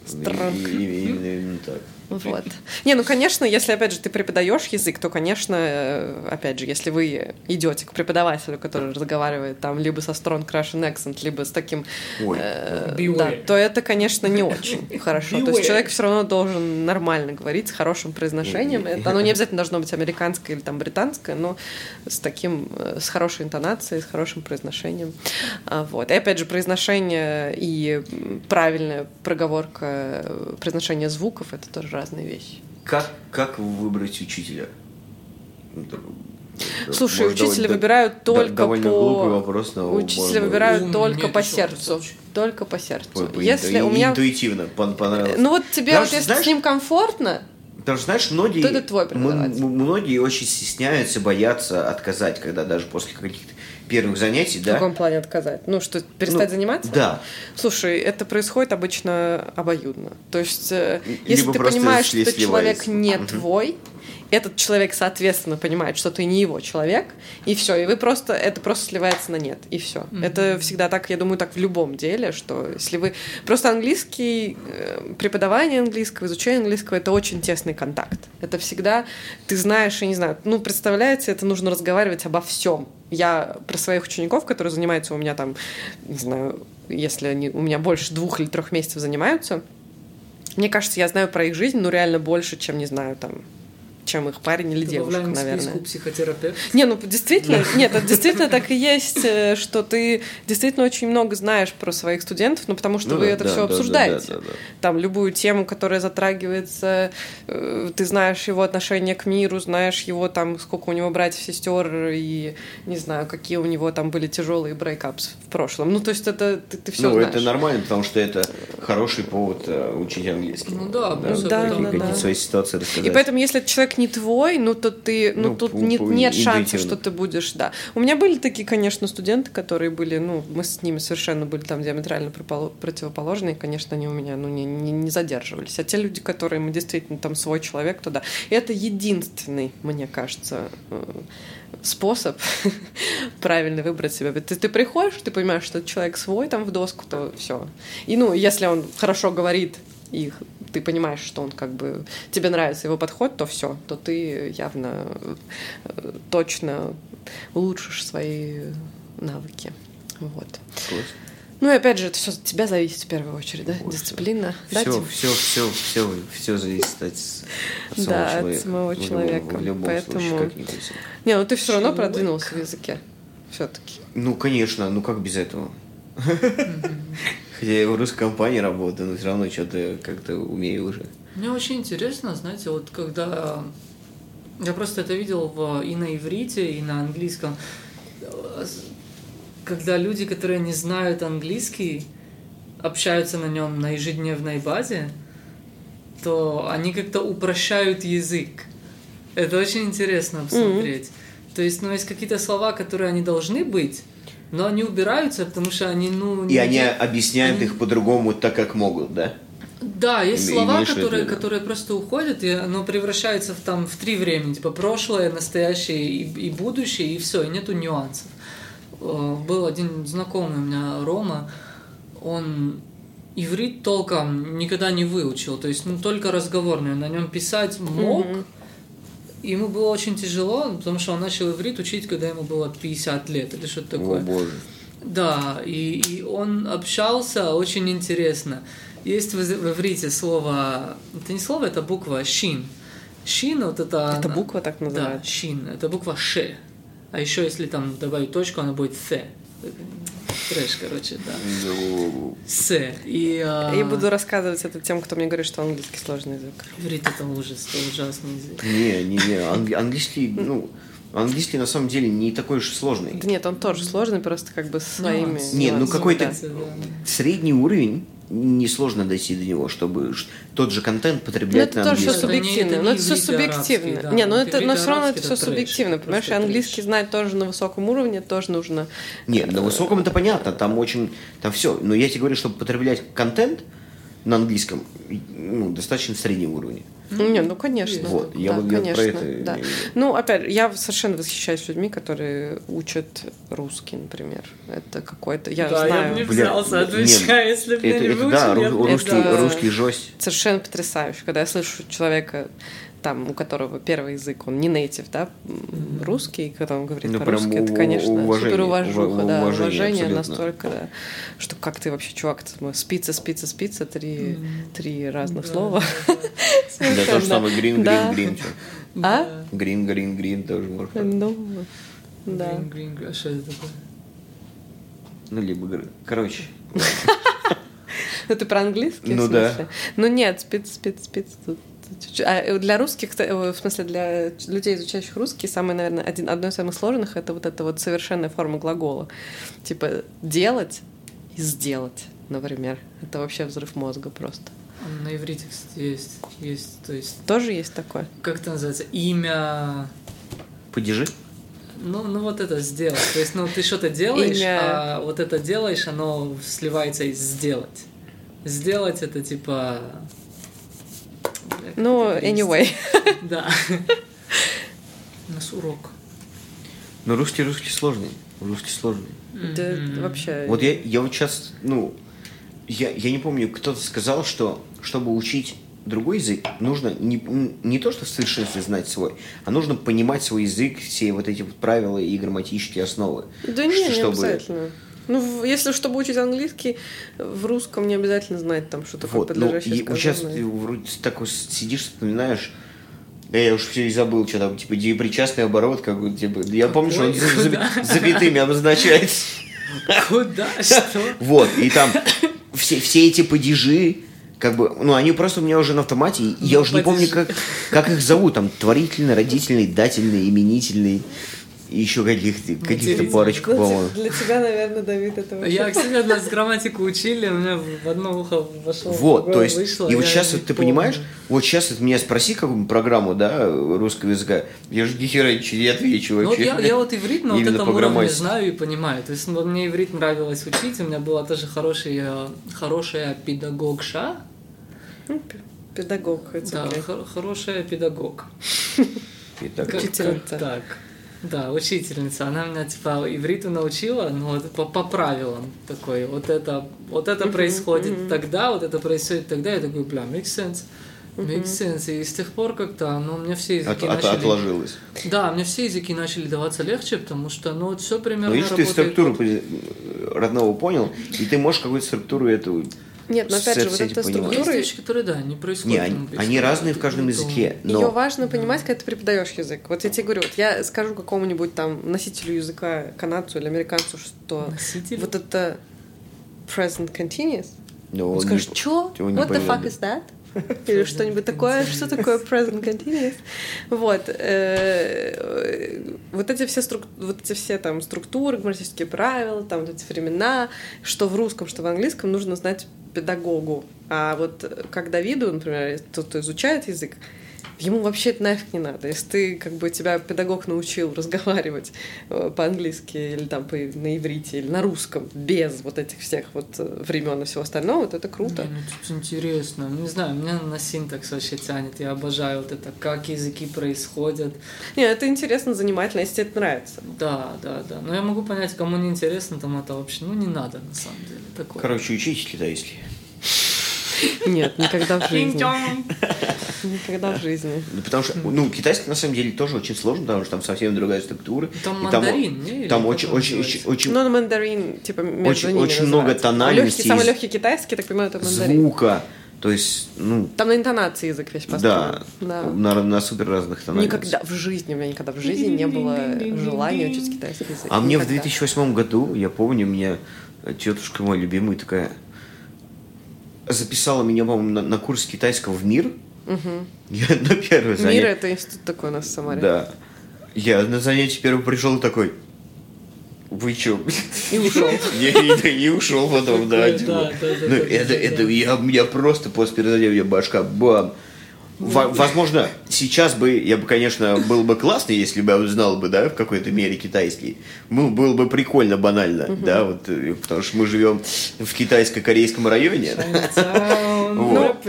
Странно. Именно так. Вот. Не, ну, конечно, если, опять же, ты преподаешь язык, то, конечно, э, опять же, если вы идете к преподавателю, который разговаривает там либо со strong Russian accent, либо с таким, Ой. э, да, то это, конечно, не очень хорошо. То есть человек все равно должен нормально говорить, с хорошим произношением. Это, оно не обязательно должно быть американское или там британское, но с таким, э, с хорошей интонацией, с хорошим произношением. А, Вот. И опять же, произношение и правильная проговорка, э, произношение звуков — это тоже разные вещи. Как, как выбрать учителя? Слушай, Может, учителя довольно- выбирают да- только довольно по... глупый вопрос, но Учителя можно- выбирают Ум, только нет, по сердцу. красавчик. Только по сердцу. Ой, по Если инту- у меня... интуитивно пон- понравилось. Ну вот тебе Потому вот если знаешь, с ним комфортно, Потому что, знаешь, многие, То это твой многие очень стесняются, боятся отказать, когда даже после каких-то первых занятий, в да. каком плане отказать? Ну, что, перестать Ну, заниматься? Да. Слушай, это происходит обычно обоюдно. То есть, э, если Либо ты понимаешь, что слез человек не Мгм. твой, этот человек, соответственно, понимает, что ты не его человек, и все, и вы просто, это просто сливается на нет, и все. Это всегда так, я думаю, так в любом деле, что если вы... Просто английский, э, преподавание английского, изучение английского, это очень тесный контакт. Это всегда, ты знаешь, я не знаю, ну, представляете, это нужно разговаривать обо всем. Я про своих учеников, которые занимаются у меня там, не знаю, если они у меня больше двух или трех месяцев занимаются, мне кажется, я знаю про их жизнь, ну, реально больше, чем, не знаю, там, чем их парень или девушка, Добавляем к наверное. психотерапевт. Не, ну действительно, нет, это действительно так и есть, э, что ты действительно очень много знаешь про своих студентов, ну потому что Ну вы да, это да, все да, да, обсуждаете. да, да, да. Там любую тему, которая затрагивается, э, ты знаешь его отношение к миру, знаешь его там, сколько у него братьев, сестер и не знаю, какие у него там были тяжелые брейкапс в прошлом. Ну то есть это ты, ты все ну, знаешь. это нормально, потому что это хороший повод э, учить английский. Ну да, Да, да, Какие-то да. свои ситуации рассказать. И поэтому, если человек не твой, ну то ты, ну, Ну, тут не- нет шанса, интуитивно. что ты будешь, да. У меня были такие, конечно, студенты, которые были, ну, мы с ними совершенно были там диаметрально противоположные, конечно, они у меня, ну, не, не, не задерживались. А те люди, которые мы действительно там свой человек, то да. И это единственный, мне кажется, э, способ правильно выбрать себя. Ты, ты приходишь, ты понимаешь, что человек свой там в доску, то все. И ну, если он хорошо говорит, и ты понимаешь, что он как бы тебе нравится его подход, то все, то ты явно э, точно улучшишь свои навыки. Вот. Класс. Ну и опять же, это все от тебя зависит в первую очередь, да? Дисциплина. Да, Все, Тим? все, все, все, все зависит от, от самого Да, от человека. самого В любом- человека. В любом Поэтому- случае, как ни крути. Не, ну ты все равно продвинулся в языке. Все-таки. Ну, конечно, ну как без этого? Хотя я в русской компании работаю, но все равно что-то как-то умею уже. Мне очень интересно, знаете, вот когда я просто это видел в, и на иврите, и на английском, э, когда люди, которые не знают английский, общаются на нем на ежедневной базе, то они как-то упрощают язык. Это очень интересно посмотреть. То есть, ну, есть какие-то слова, которые они должны быть, но они убираются, потому что они, ну... И не они объясняют они- их по-другому так, как могут, да? Да, есть Име- слова, виду, которые, да. которые просто уходят, и оно превращается в, там, в три времени, типа прошлое, настоящее и, и будущее, и все, и нету нюансов. Э, Был один знакомый у меня, Рома, он иврит толком никогда не выучил, то есть ну, только разговорный, на нем писать мог, и ему было очень тяжело, потому что он начал иврит учить, когда ему было 50 лет или что-то такое. О, боже. Да, и, и он общался очень интересно. Есть в, в иврите слово, это не слово, это буква шин. Шин вот это... Это буква так Да, называется? шин, это буква ше. А еще если там добавить точку, она будет th. Трэш, короче, да. Ну, С. И, а, Я буду рассказывать это тем, кто мне говорит, что английский сложный язык. Иврит это ужас, это ужасный язык. Не, не, не. ан- Английский, ну, английский на самом деле не такой уж сложный. Да нет, он тоже сложный, просто как бы со своими... Не, ну какой-то-. Да. Средний уровень несложно дойти до него, чтобы тот же контент Ну, потреблять это на тоже все английском. Это не- субъективно. но не это все субъективно. да. Не, ну Вот это, но все равно это все субъективно. Понимаешь, просто английский трэш. знать тоже на высоком уровне, тоже нужно. Нет, на высоком это понятно, там очень, там все. Но я тебе говорю, чтобы потреблять контент на английском, ну, достаточно среднего уровня. Не, ну конечно. Вот, я да, вот- я про конечно, это да. Ну, опять, я совершенно восхищаюсь людьми, которые учат русский, например. Это какой-то, я да, знаю, я бы не взялся нет, отвечать, если бы Это, я не это да, выучил, не русский, Это- русский жесть. совершенно потрясающе, когда я слышу человека, там, у которого первый язык, он не нейтив, да, русский, когда он говорит Ну, по-русски, это, конечно, уважение, супер уважуха, ува- да, уважение уважение абсолютно. настолько, да, что как ты вообще, чувак, спица, спица, спица, три, три разных Да, слова. да, то же самое green, green. чё. А? Green, green, green тоже можно. Ну, да. Green, green, green. А что это такое? Ну, либо, короче, Ну, ты про английский? Ну да. Ну, нет, спиц, спиц, спиц тут для русских, э, в смысле для людей, изучающих русский, самый, наверное, один, одно из самых сложных это вот эта вот совершенная форма глагола. Типа делать и сделать, например. Это вообще взрыв мозга просто. На иврите, кстати, есть, есть, то есть, Тоже есть такое? как это называется, имя, Падежи? ну, ну вот это сделать. То есть, ну, ты что-то делаешь, Имя. а вот это делаешь, оно сливается из сделать. Сделать это типа... Ну, anyway. Да. У нас урок. Ну, русский, русский сложный. Русский сложный. Да вообще... Вот я, я вот сейчас, ну, я, я не помню, кто-то сказал, что чтобы учить другой язык, нужно не, не то, что в совершенстве знать свой, а нужно понимать свой язык, все вот эти вот правила и грамматические основы. Да не, не чтобы- обязательно. Ну, если чтобы учить английский, в русском не обязательно знать там, что такое Вот, ну, подлежащее вот сейчас ты вроде так вот сидишь, вспоминаешь, да я уж все и забыл, что там, типа, причастный оборот, как бы, типа, я помню, что он за- запятыми обозначается. Куда? Что? Вот, и там все, все эти падежи, как бы, ну, они просто у меня уже на автомате, и я Ну, уже не помню, как, как их зовут, там, творительный, родительный, дательный, именительный, и еще каких-то, каких-то парочку, Ну, по-моему. Для тебя, наверное, Давид, это вообще... Я, кстати, нас грамматику учили, у меня в одно ухо вошло, Вот, то есть, вышло, и вот сейчас вот ты помню. понимаешь, вот сейчас вот меня спроси какую-нибудь программу, да, русского языка, я же ни хера ничего не отвечу Ну, вот вообще. я, я вот иврит на вот этом уровне знаю и понимаю. То есть ну, мне иврит нравилось учить, у меня была тоже хорошая, хорошая педагогша. Ну, Педагог, это Да, хор- хорошая педагог. И так, Да, учительница. Она меня типа ивриту научила, но вот по, по правилам такой. Вот это, вот это происходит тогда, вот это происходит тогда. Я такой, бля, makes sense. Makes sense. И с тех пор как-то, ну, у меня все языки от- от- начали... отложилось. Да, мне все языки начали даваться легче, потому что, ну, вот все примерно Ну, видишь, ты работает структуру вот- пози- родного понял, и ты можешь какую-то структуру эту... Нет, но опять же, вот эта понимаешь. Есть структура, вещи, которые, да, не происходят. Не, они, они разные в каждом Ну, языке, ее но... важно понимать, когда ты преподаешь язык. Вот я тебе говорю, вот я скажу какому-нибудь там носителю языка, канадцу или американцу, что Носитель? вот это present continuous, но он он скажет, что? What the fuck is that? Или что-нибудь такое. Что такое present continuous? Вот. э, Вот эти все струк- вот эти все там структуры, грамматические правила, там вот эти времена, что в русском, что в английском, нужно знать педагогу. А вот э, как Давиду, например, тот, кто изучает язык, ему вообще это нафиг не надо. Если ты, как бы, тебя педагог научил разговаривать э, по-английски или там по, на иврите или на русском без вот этих всех вот э, времен и всего остального, вот это круто. Не, ну тут интересно. Не знаю, меня на синтакс вообще тянет. Я обожаю вот это, как языки происходят. Не, это интересно, занимательно, если тебе это нравится. Да, да, да. Но я могу понять, кому не интересно, там это вообще, ну, не надо, на самом деле. Такое. Короче, учите китайский. Нет, никогда в жизни. Никогда в жизни. Ну, потому что, ну, китайский на самом деле тоже очень сложно, потому что там совсем другая структура. Там И мандарин, не? Или Там очень, очень, очень, Ну, мандарин, типа, между Очень- ними очень много называется. тональностей самый легкий китайский, так понимаю, это мандарин. звука. То есть, ну, Там на интонации язык весь построен. да, Да. на, на супер разных тональностях. Никогда в жизни, у меня никогда в жизни не было желания учить китайский язык. А мне в Никогда. 2008 году, я помню, меня тетушка моя любимая такая записала меня, по-моему, на, на курс китайского в мир. Я на первое Мир занятие. это институт такой у нас в Самаре. Да. Я на занятие первое пришел и такой. Вы чё? И ушел. Я и, и ушел потом, да. Такой, да, да, да, да, это, я, просто после перезадения у меня башка бам. Во- Возможно, сейчас бы, я бы, конечно, был бы классно, если бы я знал бы, да, в какой-то мере китайский. Ну, было бы прикольно, банально, да, вот, э, потому что мы живем в китайско-корейском районе. Вот.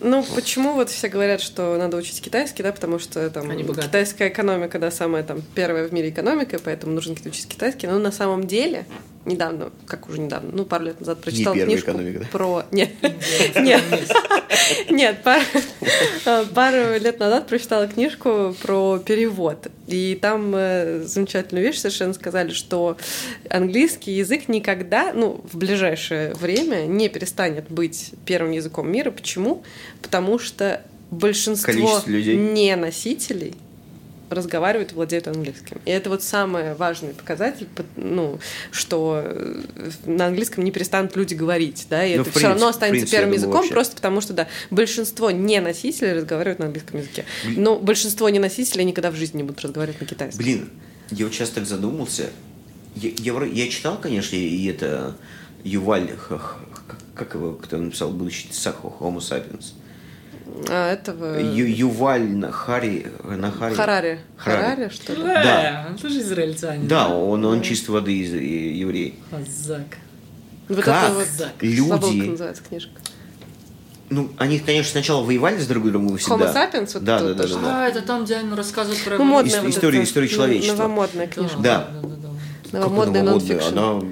Ну, почему вот все говорят, что надо учить китайский, да, потому что там Они богаты. китайская экономика, да, самая там первая в мире экономика, поэтому нужно учить китайский. Но на самом деле, недавно, как уже недавно, ну, пару лет назад прочитала первая книжку экономика, да? про... Нет, нет, нет, пару, пару лет назад прочитала книжку про перевод. И там э, замечательную вещь совершенно сказали, что английский язык никогда, ну, в ближайшее время не перестанет быть первым языком мира. Почему? Потому что большинство людей. не носителей разговаривают и владеют английским. И это вот самый важный показатель, ну, что э, на английском не перестанут люди говорить, да, и Ну, это в все равно принципе, останется принципе, первым думаю, языком, вообще. просто потому что, да, большинство не носителей разговаривают на английском языке. Но большинство не носителей никогда в жизни не будут разговаривать на китайском. Блин, я вот сейчас так задумался. Я, я, я читал, конечно, и это Юваль, как его, кто написал «Будущий Сахо, Homo sapiens». А этого... Ю, Юваль Нахари, Нахари. Харари. Харари. Харари, что ли? Да. Э, он тоже израильтянин. Да, он, он чисто воды из еврей. Азак. Вот Как это вот... люди- называется книжка. Ну, они, конечно, сначала воевали с друг другом всегда. Homo sapiens, вот да, да, да, да, да. А, это там, где он рассказывает про... Ну, модная Ис- вот история ну, человечества. Новомодная книжка. Да. да, да, да. Как новомодная? нонфикшн. Она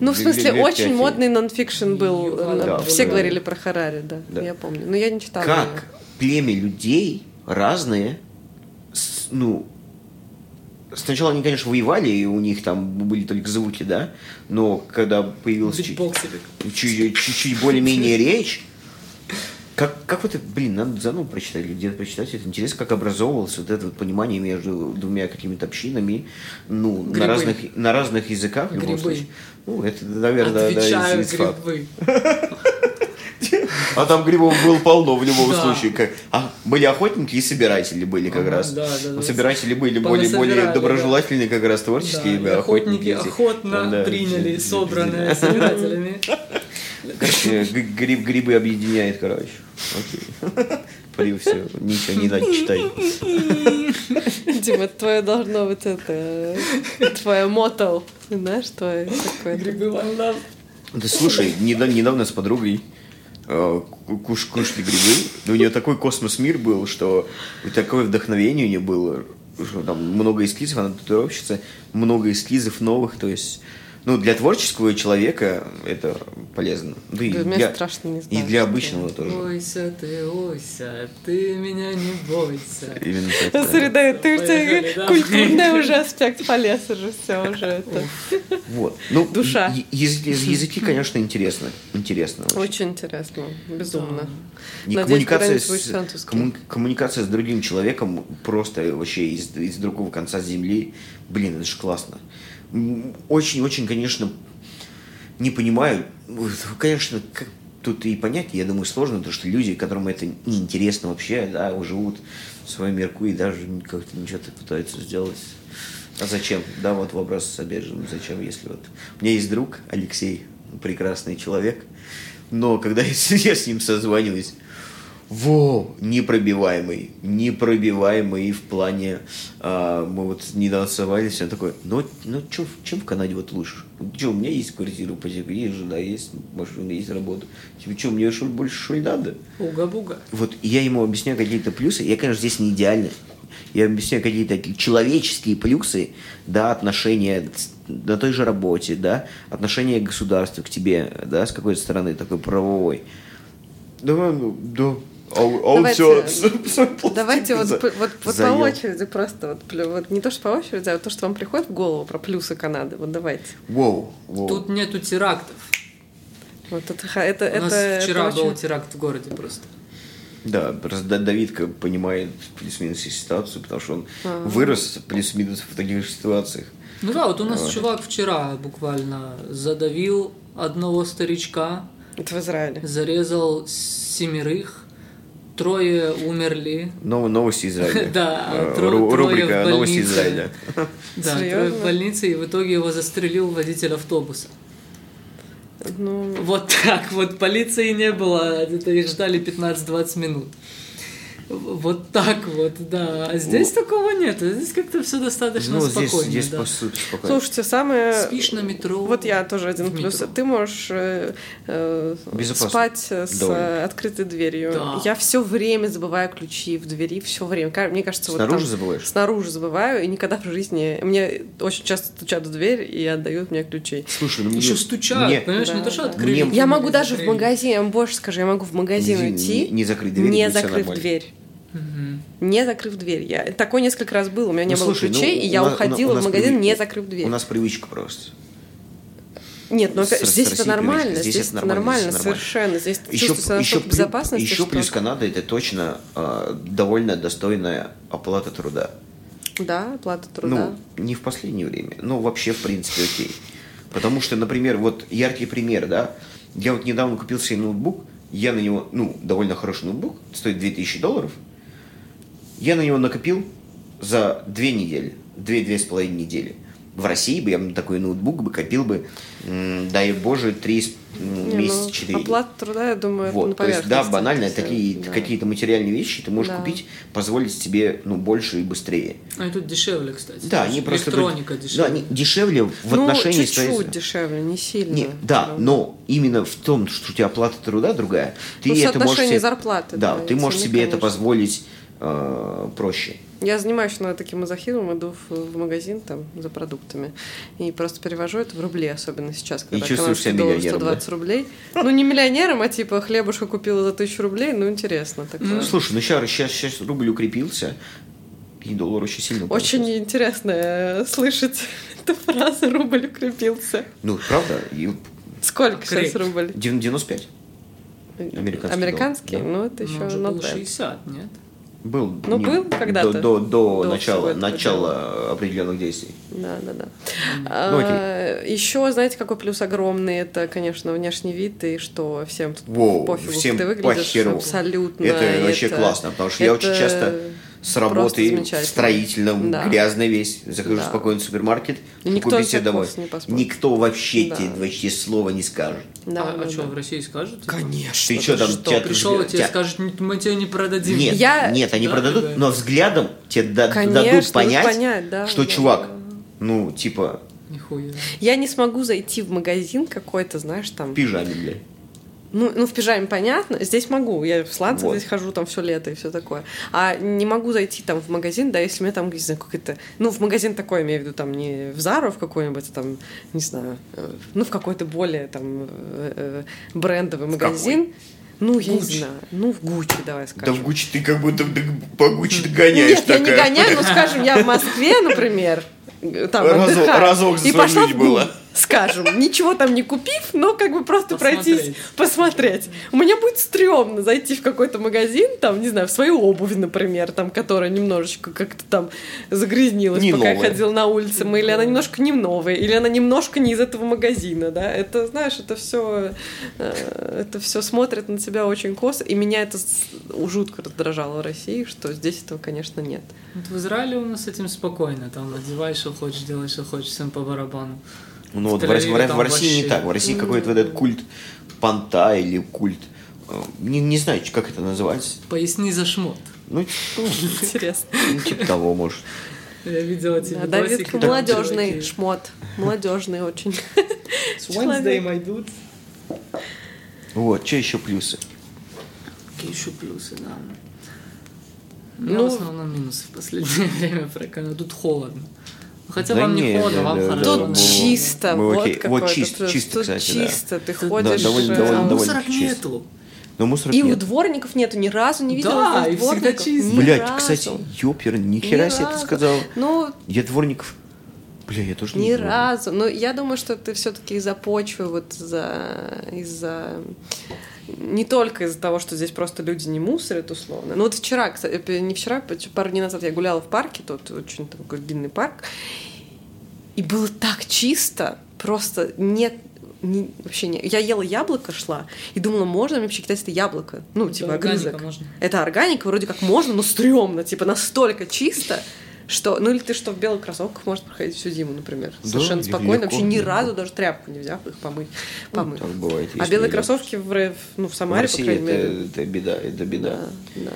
Ну, в смысле, лет очень пять. модный нонфикшн был. Да, Все да. говорили про Харари, да, Да. я помню. Но я не читала. Как его. племя людей разные, с- ну, сначала они, конечно, воевали, и у них там были только звуки, да, но когда появилась чуть-чуть более-менее речь, как, как вот это, блин, надо заново прочитать или где-то прочитать, это интересно, как образовывалось вот это вот понимание между двумя какими-то общинами, ну, Грибы. на разных, на разных языках, в любом Грибы. случае. Ну, это, наверное, да, Отвечаю, из- из факт. грибы. А там грибов было полно в любом Да. случае. Как- а, были охотники и собиратели были как Ага, раз. да, да, да. собиратели были более, более да. доброжелательные, как раз Да, творческие, и да, охотники эти. охотно Да. приняли собранное собирателями. Короче, гриб, грибы объединяет, короче. Окей. При все, ничего не надо читать. Дима, твое должно быть это... Твое мото. Знаешь, твое такое. Грибы love. Да слушай, недавно, недавно с подругой э, куш, кушали грибы. У нее такой космос-мир был, что такое вдохновение у нее было, что там много эскизов, она татуировщица, много эскизов новых, то есть, ну, для творческого человека это полезно. Да и Да, мне для, страшно не и знаю, для что обычного тоже. Ойся ты, ойся, ты меня не бойся. Именно так. Да, да. Смотри, да, ты у тебя культурный уже аспект полез уже, все уже это. Вот. Ну, Душа. языки, конечно, интересно. Интересно. очень. Очень интересно, безумно. И коммуникация, с, коммуникация другим человеком просто вообще из, из другого конца земли. Блин, это же классно. Очень-очень, конечно, не понимаю. Конечно, как тут и понять, я думаю, сложно, потому что люди, которым это неинтересно вообще, да, живут в своем мирку и даже как-то ничего так пытаются сделать. А зачем? Да, вот вопрос же, ну зачем, если вот... У меня есть друг, Алексей, прекрасный человек, но когда с, я с ним созваниваюсь, во, непробиваемый, непробиваемый в плане, а, мы вот недавно созванивались, он такой, ну, ну чё, чем в Канаде вот лучше? Че, у меня есть квартира, ипотека, есть жена, есть машина, есть работа. Тебе что, мне что, больше что ли надо? Уга-буга. Вот и я ему объясняю какие-то плюсы. Я, конечно, здесь не идеальный. Я объясняю какие-то такие человеческие плюсы, да, отношения на той же работе, да, отношение государства к тебе, да, с какой-то стороны такой правовой. Да, ну, да. Давайте- Давайте вот, вот, вот по очереди просто, вот, вот не то, что по очереди, а вот то, что вам приходит в голову про плюсы Канады. Вот давайте. Воу, воу. Тут нету терактов. Вот это, это, У это, нас это вчера очень- был теракт в городе просто. Да, просто Да- Давидка понимает плюс-минус ситуацию, потому что он Ага. вырос плюс-минус в таких же ситуациях. Ну да, вот у нас Ой. чувак вчера буквально задавил одного старичка, Это в Израиле. зарезал семерых, трое умерли. Нов- Новости Израиля. Да, Э, тро- ру- трое Рубрика в Новости больнице. Израиля. Да, трое в больнице, и в итоге его застрелил водитель автобуса. Ну, Вот так вот, полиции не было, это их ждали 15-20 минут. Вот так вот, да. А здесь такого нет, здесь как-то все достаточно Ну, здесь, спокойно. здесь да. по сути спокойно. слушайте, самое... Спишь на метро. Вот я тоже один плюс. метро. Ты можешь э, э, спать с Довольно. открытой дверью. Да. Я все время забываю ключи в двери, все время. Мне кажется, вот Снаружи там- забываешь? Снаружи забываю, и никогда в жизни... Мне очень часто стучат в дверь и отдают мне ключи. Слушай, ну мне... Еще стучат, мне- понимаешь, не Да, то, что да. открыли. Мне- Я могу даже в магазин, я вам больше скажу, я могу в магазин Не- уйти, не- не закрыть дверь, не закрыв дверь. Мгм. Не закрыв дверь. Я... Такое несколько раз было. У меня не Ну, было слушай, ну, ключей, и у я нас- уходила в магазин, привык- не закрыв дверь. У нас привычка просто. Нет, ну с- с здесь Россией это нормально, здесь, Здесь это это нормально, здесь нормально. совершенно. Здесь Еще, чувствуешь себя еще, в безопасности, еще что... плюс Канада это точно э, довольно достойная оплата труда. Да, оплата труда. Ну, не в последнее время, но вообще, в принципе, окей. Потому что, например, вот яркий пример, да, я вот недавно купил себе ноутбук, я на него, ну, довольно хороший ноутбук, стоит 2000 долларов, я на него накопил за две недели, две-две с половиной недели. В России бы я на такой ноутбук бы копил бы, дай боже, три Не, месяца ну, четыре. Оплата труда, я думаю, это на Вот, то есть, да, банально, такие да. какие-то материальные вещи ты можешь Да. купить, позволить себе, ну, больше и быстрее. А и тут дешевле, кстати. Да, они просто... Электроника Да, дешевле. они дешевле в ну, отношении чуть-чуть своей- дешевле, не сильно. Не, да, но именно в том, что у тебя оплата труда другая, ты Ну, это можешь себе, зарплаты, да, да, ты можешь себе это конечно. позволить э, проще. Я занимаюсь на таким мазохизмом, иду в, в магазин там за продуктами и просто перевожу это в рубли, особенно сейчас, когда чувствуешь себя доллар миллионером, 120 рублей. Ну, не миллионером, а типа хлебушка купила за тысячу рублей, ну, интересно. такое. Ну, слушай, ну сейчас, сейчас, сейчас рубль укрепился, и доллар очень сильно Очень сейчас. интересно э, слышать эту фразу «рубль укрепился». Ну, правда, и Сколько сейчас Крепкий. рубль? дев- 95 Американский Американский? доллар, Ну, это Ну, еще он же not был bad. 60, нет? Был. Ну, был когда-то. До, до, до До начала, начала определенных действий. Да, да, да. Ну, Еще, знаете, какой плюс огромный? Это, конечно, внешний вид и что всем тут Воу, пофигу, всем ты выглядишь. похеру. Абсолютно. Это вообще это- классно, потому что я очень это часто с работы строительном, Да. грязный весь, захожу Да. спокойно в супермаркет, И никто купить на себе тебя домой. Никто вообще Да. тебе вообще слова не скажет. Да, а да, что, да. в России скажут? Конечно. Ты что там, что? тебя Пришел, тебе тебя- скажут, «Н- мы тебе не продадим. Нет, Я- нет, они Да, продадут, да. но взглядом тебе да- Конечно, дадут дадут понять, понять, да, что да, чувак, да. ну, типа, Нихуя. Я не смогу зайти в магазин какой-то, знаешь, там... в пижаме, блядь. Ну, ну, в пижаме понятно, здесь могу. Я в сланцах Вот. здесь хожу там все лето и все такое. А не могу зайти там в магазин, да, если мне там, не знаю, какой-то... Ну, в магазин такой, имею в виду, там, не в Зару в какой-нибудь, а там, не знаю, э, ну, в какой-то более там э, э, брендовый магазин. Ну, я не Гуччи. знаю. Ну, в Гуччи, давай Да скажем. в Гуччи ты как будто по Гуччи гоняешь Нет, я не такая. гоняю, но, скажем, я в Москве, например, там Разок- отдыхаю, разок за и пошла в было. Скажем, ничего там не купив, но как бы просто Посмотреть. пройтись, посмотреть. У меня будет стрёмно зайти в какой-то магазин, там, не знаю, в свою обувь, например, там, которая немножечко как-то там загрязнилась, Не пока я новая. ходила на улице, мы, или она немножко не новая, или она немножко не из этого магазина, да, это, знаешь, это все, это все смотрит на тебя очень косо, и меня это жутко раздражало в России, что здесь этого, конечно, нет. Вот в Израиле у нас с этим спокойно. Там одеваешь, что хочешь, делаешь, что хочешь, всем по барабану. Ну вот в, В в России не так. В России какой-то вот этот культ понта или культ. э, Не, не знаю, как это называется. Поясни за шмот. Ну, ну, Интересно. ну, типа того, может. Я видела эти Да, Давид молодежный чуваки. шмот. Молодежный очень. It's Wednesday, my dude. Вот, что еще плюсы? Какие еще плюсы, да. Ну, Ну, в основном минусы в последнее время про Канаду. Тут холодно. Ну, Хотя Да вам не не, холодно, да, вам да, хорошо. да, Тут мы- чисто, мы вот окей. какой Вот чисто, чисто, Тут кстати, да. чисто, ты Тут ходишь... довольно- э, довольно- а довольно мусорок чисто. нету. Но мусора И у нет. дворников нету, ни разу не видела Да, здесь и всегда чисто. Ни Блять, кстати, ёпер, нихера Ни себе ты сказал. Ну, Я дворников... Бля, я тоже не Ни разу. Но я думаю, что это все-таки из-за почвы, вот из-за из-за не только из-за того, что здесь просто люди не мусорят условно. Ну вот вчера, кстати, не вчера, пару дней назад я гуляла в парке, тут очень такой длинный парк, и было так чисто, просто нет не- вообще не. Я ела яблоко, шла, и думала, можно мне вообще кидать это яблоко? Ну, Это типа, органика огрызок. можно. Это органика, вроде как можно, но стрёмно, типа, настолько чисто, что... Ну, или ты что, в белых кроссовках можешь проходить всю зиму, например. Да, Совершенно легко, спокойно, вообще ни легко. разу даже тряпку не взяв их помыть. Ну, помыть. так бывает. а белые кроссовки в, ну, в В Самаре, по России крайней это, мере... это беда, это беда. Да,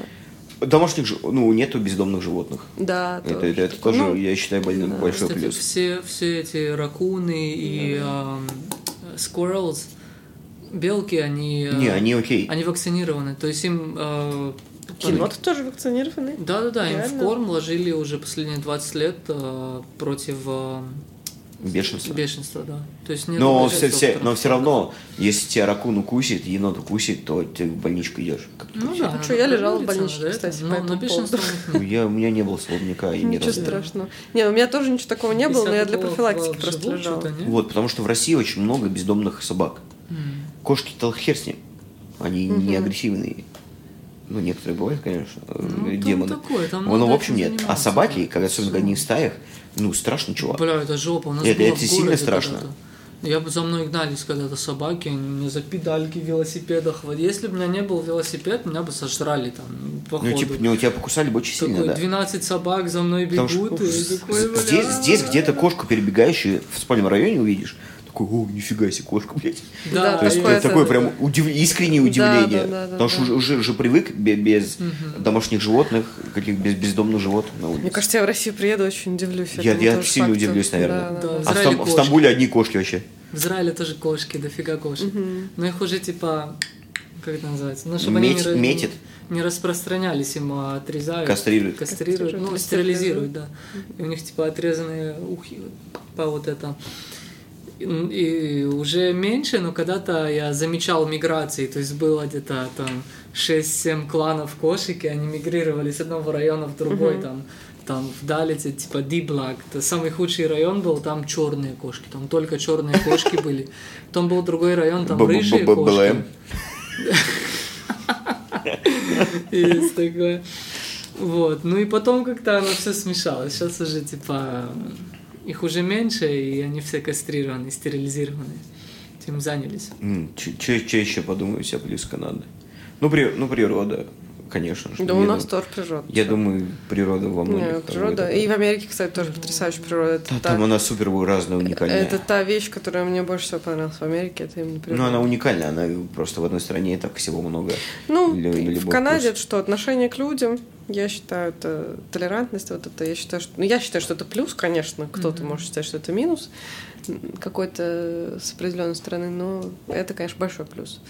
да. Домашних ну, нету бездомных животных. Да, Это, тоже. это, это тоже, ну, я считаю, да. большой Кстати, плюс. все, все эти ракуны и ам, squirrels, белки, они... э, Не, они окей. Они вакцинированы, то есть им... э, Еноты тоже вакцинированы? Да-да-да, им в корм ложили уже последние 20 лет э, против э, Бешенство. бешенства, да. То есть нет Но все, все, но все равно, если тебя ракун укусит, енот укусит, то ты в больничку идешь. Как Ну да, Ну что, я лежала в больничке, кстати, но, этому но них Ну, я, у меня не было слабника и ни Ничего разу. страшного. Не, у меня тоже ничего такого не было, но я для профилактики просто лежала. Вот, потому что в России очень много бездомных собак. Кошки-то хер с ним. Они не агрессивные. Ну, некоторые бывают, конечно, э, Ну, демоны. такое, там Но, надо в общем, нет. А собаки, да. когда особенно они в стаях, ну, страшно, чувак. Бля, это жопа. У нас Это- было это в сильно страшно. Я бы за мной гнались когда-то собаки, они меня за педальки велосипедах. Вот если бы у меня не был велосипед, меня бы сожрали там, походу. Ну, типа, ну, тебя покусали бы очень сильно, Такой да. 12 собак за мной Потому бегут, что и такой, здесь, здесь где-то кошку перебегающую в спальном районе увидишь. Такой, о, нифига себе, кошка, блядь. Да, То есть такое это такое прям удив- искреннее удивление. да, да, да, потому что да. уже, уже, уже привык бе- без домашних животных, каких без бездомных животных на улице. Мне кажется, я в Россию приеду, очень удивлюсь. Я- я сильно факту. удивлюсь, наверное. Да, да, Да, да. а в. Стамбуле одни кошки вообще. В Израиле тоже кошки, дофига кошек. Но их уже типа, как это называется? Ну, чтобы они Метит- не, ра- метит? не распространялись, им а, отрезают. Кастрируют. Кастрируют, ну, стерилизируют, да. И у них типа отрезанные ухи по вот это. И, уже меньше, но когда-то я замечал миграции, то есть было где-то там 6-7 кланов кошек, и они мигрировали с одного района в другой, там там в Далице, типа Диблак, это самый худший район был, там черные кошки, там только черные кошки были. Потом был другой район, там рыжие кошки. Есть такое. Вот. Ну и потом как-то оно все смешалось. Сейчас уже типа их уже меньше, и они все кастрированы, стерилизированы. Этим занялись. Что еще подумаю себя плюс Канады? Ну, при, ну, природа, конечно же. Да у нас тоже природа. Я думаю, природа во Не, многих. природа. там, И в Америке, кстати, тоже потрясающая природа. Это, Да, та, там она супер разная, уникальная. это та вещь, которая мне больше всего понравилась в Америке, это именно природа. Ну, она уникальная, она просто в одной стране так всего много. Ну, для- для в Канаде это что, отношение к людям, я считаю, это толерантность, вот это, я считаю, что, ну, я считаю, что это плюс, конечно, кто-то может считать, что это минус какой-то с определенной стороны, но это, конечно, большой плюс.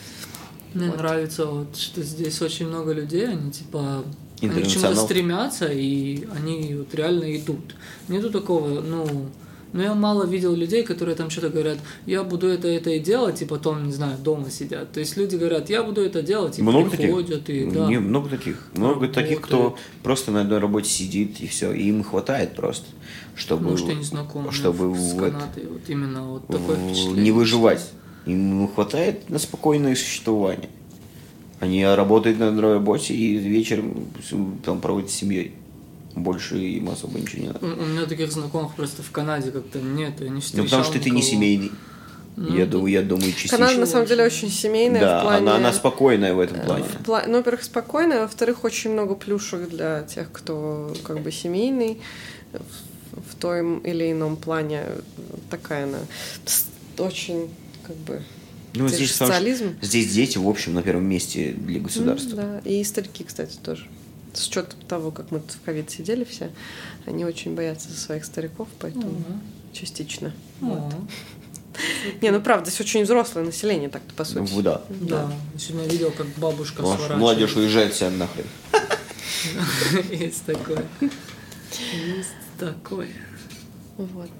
Мне Вот. нравится, вот, что здесь очень много людей, они типа они к чему-то стремятся, и они вот реально идут. Нету такого, ну, ну я мало видел людей, которые там что-то говорят, я буду это, это и делать, и потом, не знаю, дома сидят. То есть люди говорят, я буду это делать, и Много таких? приходят, и да. Не, много таких. Много таких, кто просто на одной работе сидит, и все. И им хватает просто, чтобы, Может, я не знаком мне чтобы с в- Канадой, вот именно вот такое в- впечатление. не выживать. Им хватает на спокойное существование. Они работают на работе и вечером там проводят с семьей. Больше им особо ничего не надо. У меня таких знакомых просто в Канаде как-то нет, я не встречал Ну, потому что ты не никого. семейный. Ну, я, думаю, я думаю, частично. Канада, на самом деле, очень семейная да, в плане... она, она спокойная в этом плане. В пла- Ну, во-первых, спокойная, во-вторых, очень много плюшек для тех, кто как бы семейный в, в том или ином плане. Такая она очень как бы Ну, Здесь здесь, социализм. здесь дети, в общем, на первом месте для государства. М, Да, и старики, кстати, тоже. С учетом того, как мы тут в ковид сидели все, они очень боятся за своих стариков, поэтому Ага. частично. Ага. Не, ну правда, здесь очень взрослое население, так-то по сути. Ну, да. Да, сегодня видел, как бабушка Молодежь- сворачивает. Молодежь уезжает вся нахрен. Есть такое. Есть такое. Вот.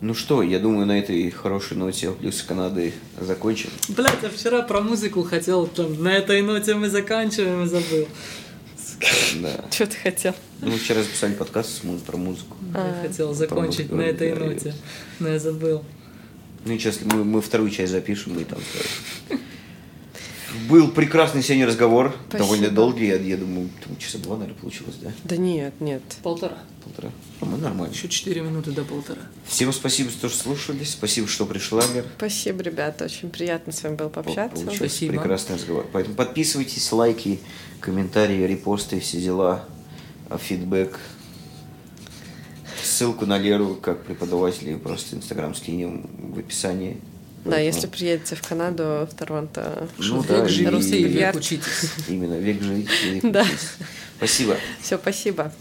Ну что, я думаю, на этой хорошей ноте плюс Канады закончим. Блять, я вчера про музыку хотел, там, на этой ноте мы заканчиваем и забыл. Да. Что ты хотел? Ну, мы вчера записали подкаст про музыку. Я А, хотел закончить на этой ноте, но я забыл. Ну и сейчас мы, мы вторую часть запишем и там. Был прекрасный сегодня разговор, Спасибо. довольно долгий, я, я думаю, там часа два, наверное, получилось, да? Да нет, нет. Полтора. Полтора. Ну, нормально. Еще четыре минуты до полтора. Всем спасибо, что слушали, спасибо, что пришла, Лер. Спасибо, ребята, очень приятно с вами было пообщаться. Получился Спасибо. прекрасный разговор. Поэтому подписывайтесь, лайки, комментарии, репосты, все дела, а, фидбэк. Ссылку на Леру как преподавателя просто инстаграм скинем в описании. Да, Поэтому если приедете в Канаду, в Торонто, Ну Век да, живите и и- век учитесь. именно век жить. век Да. Спасибо. все, спасибо.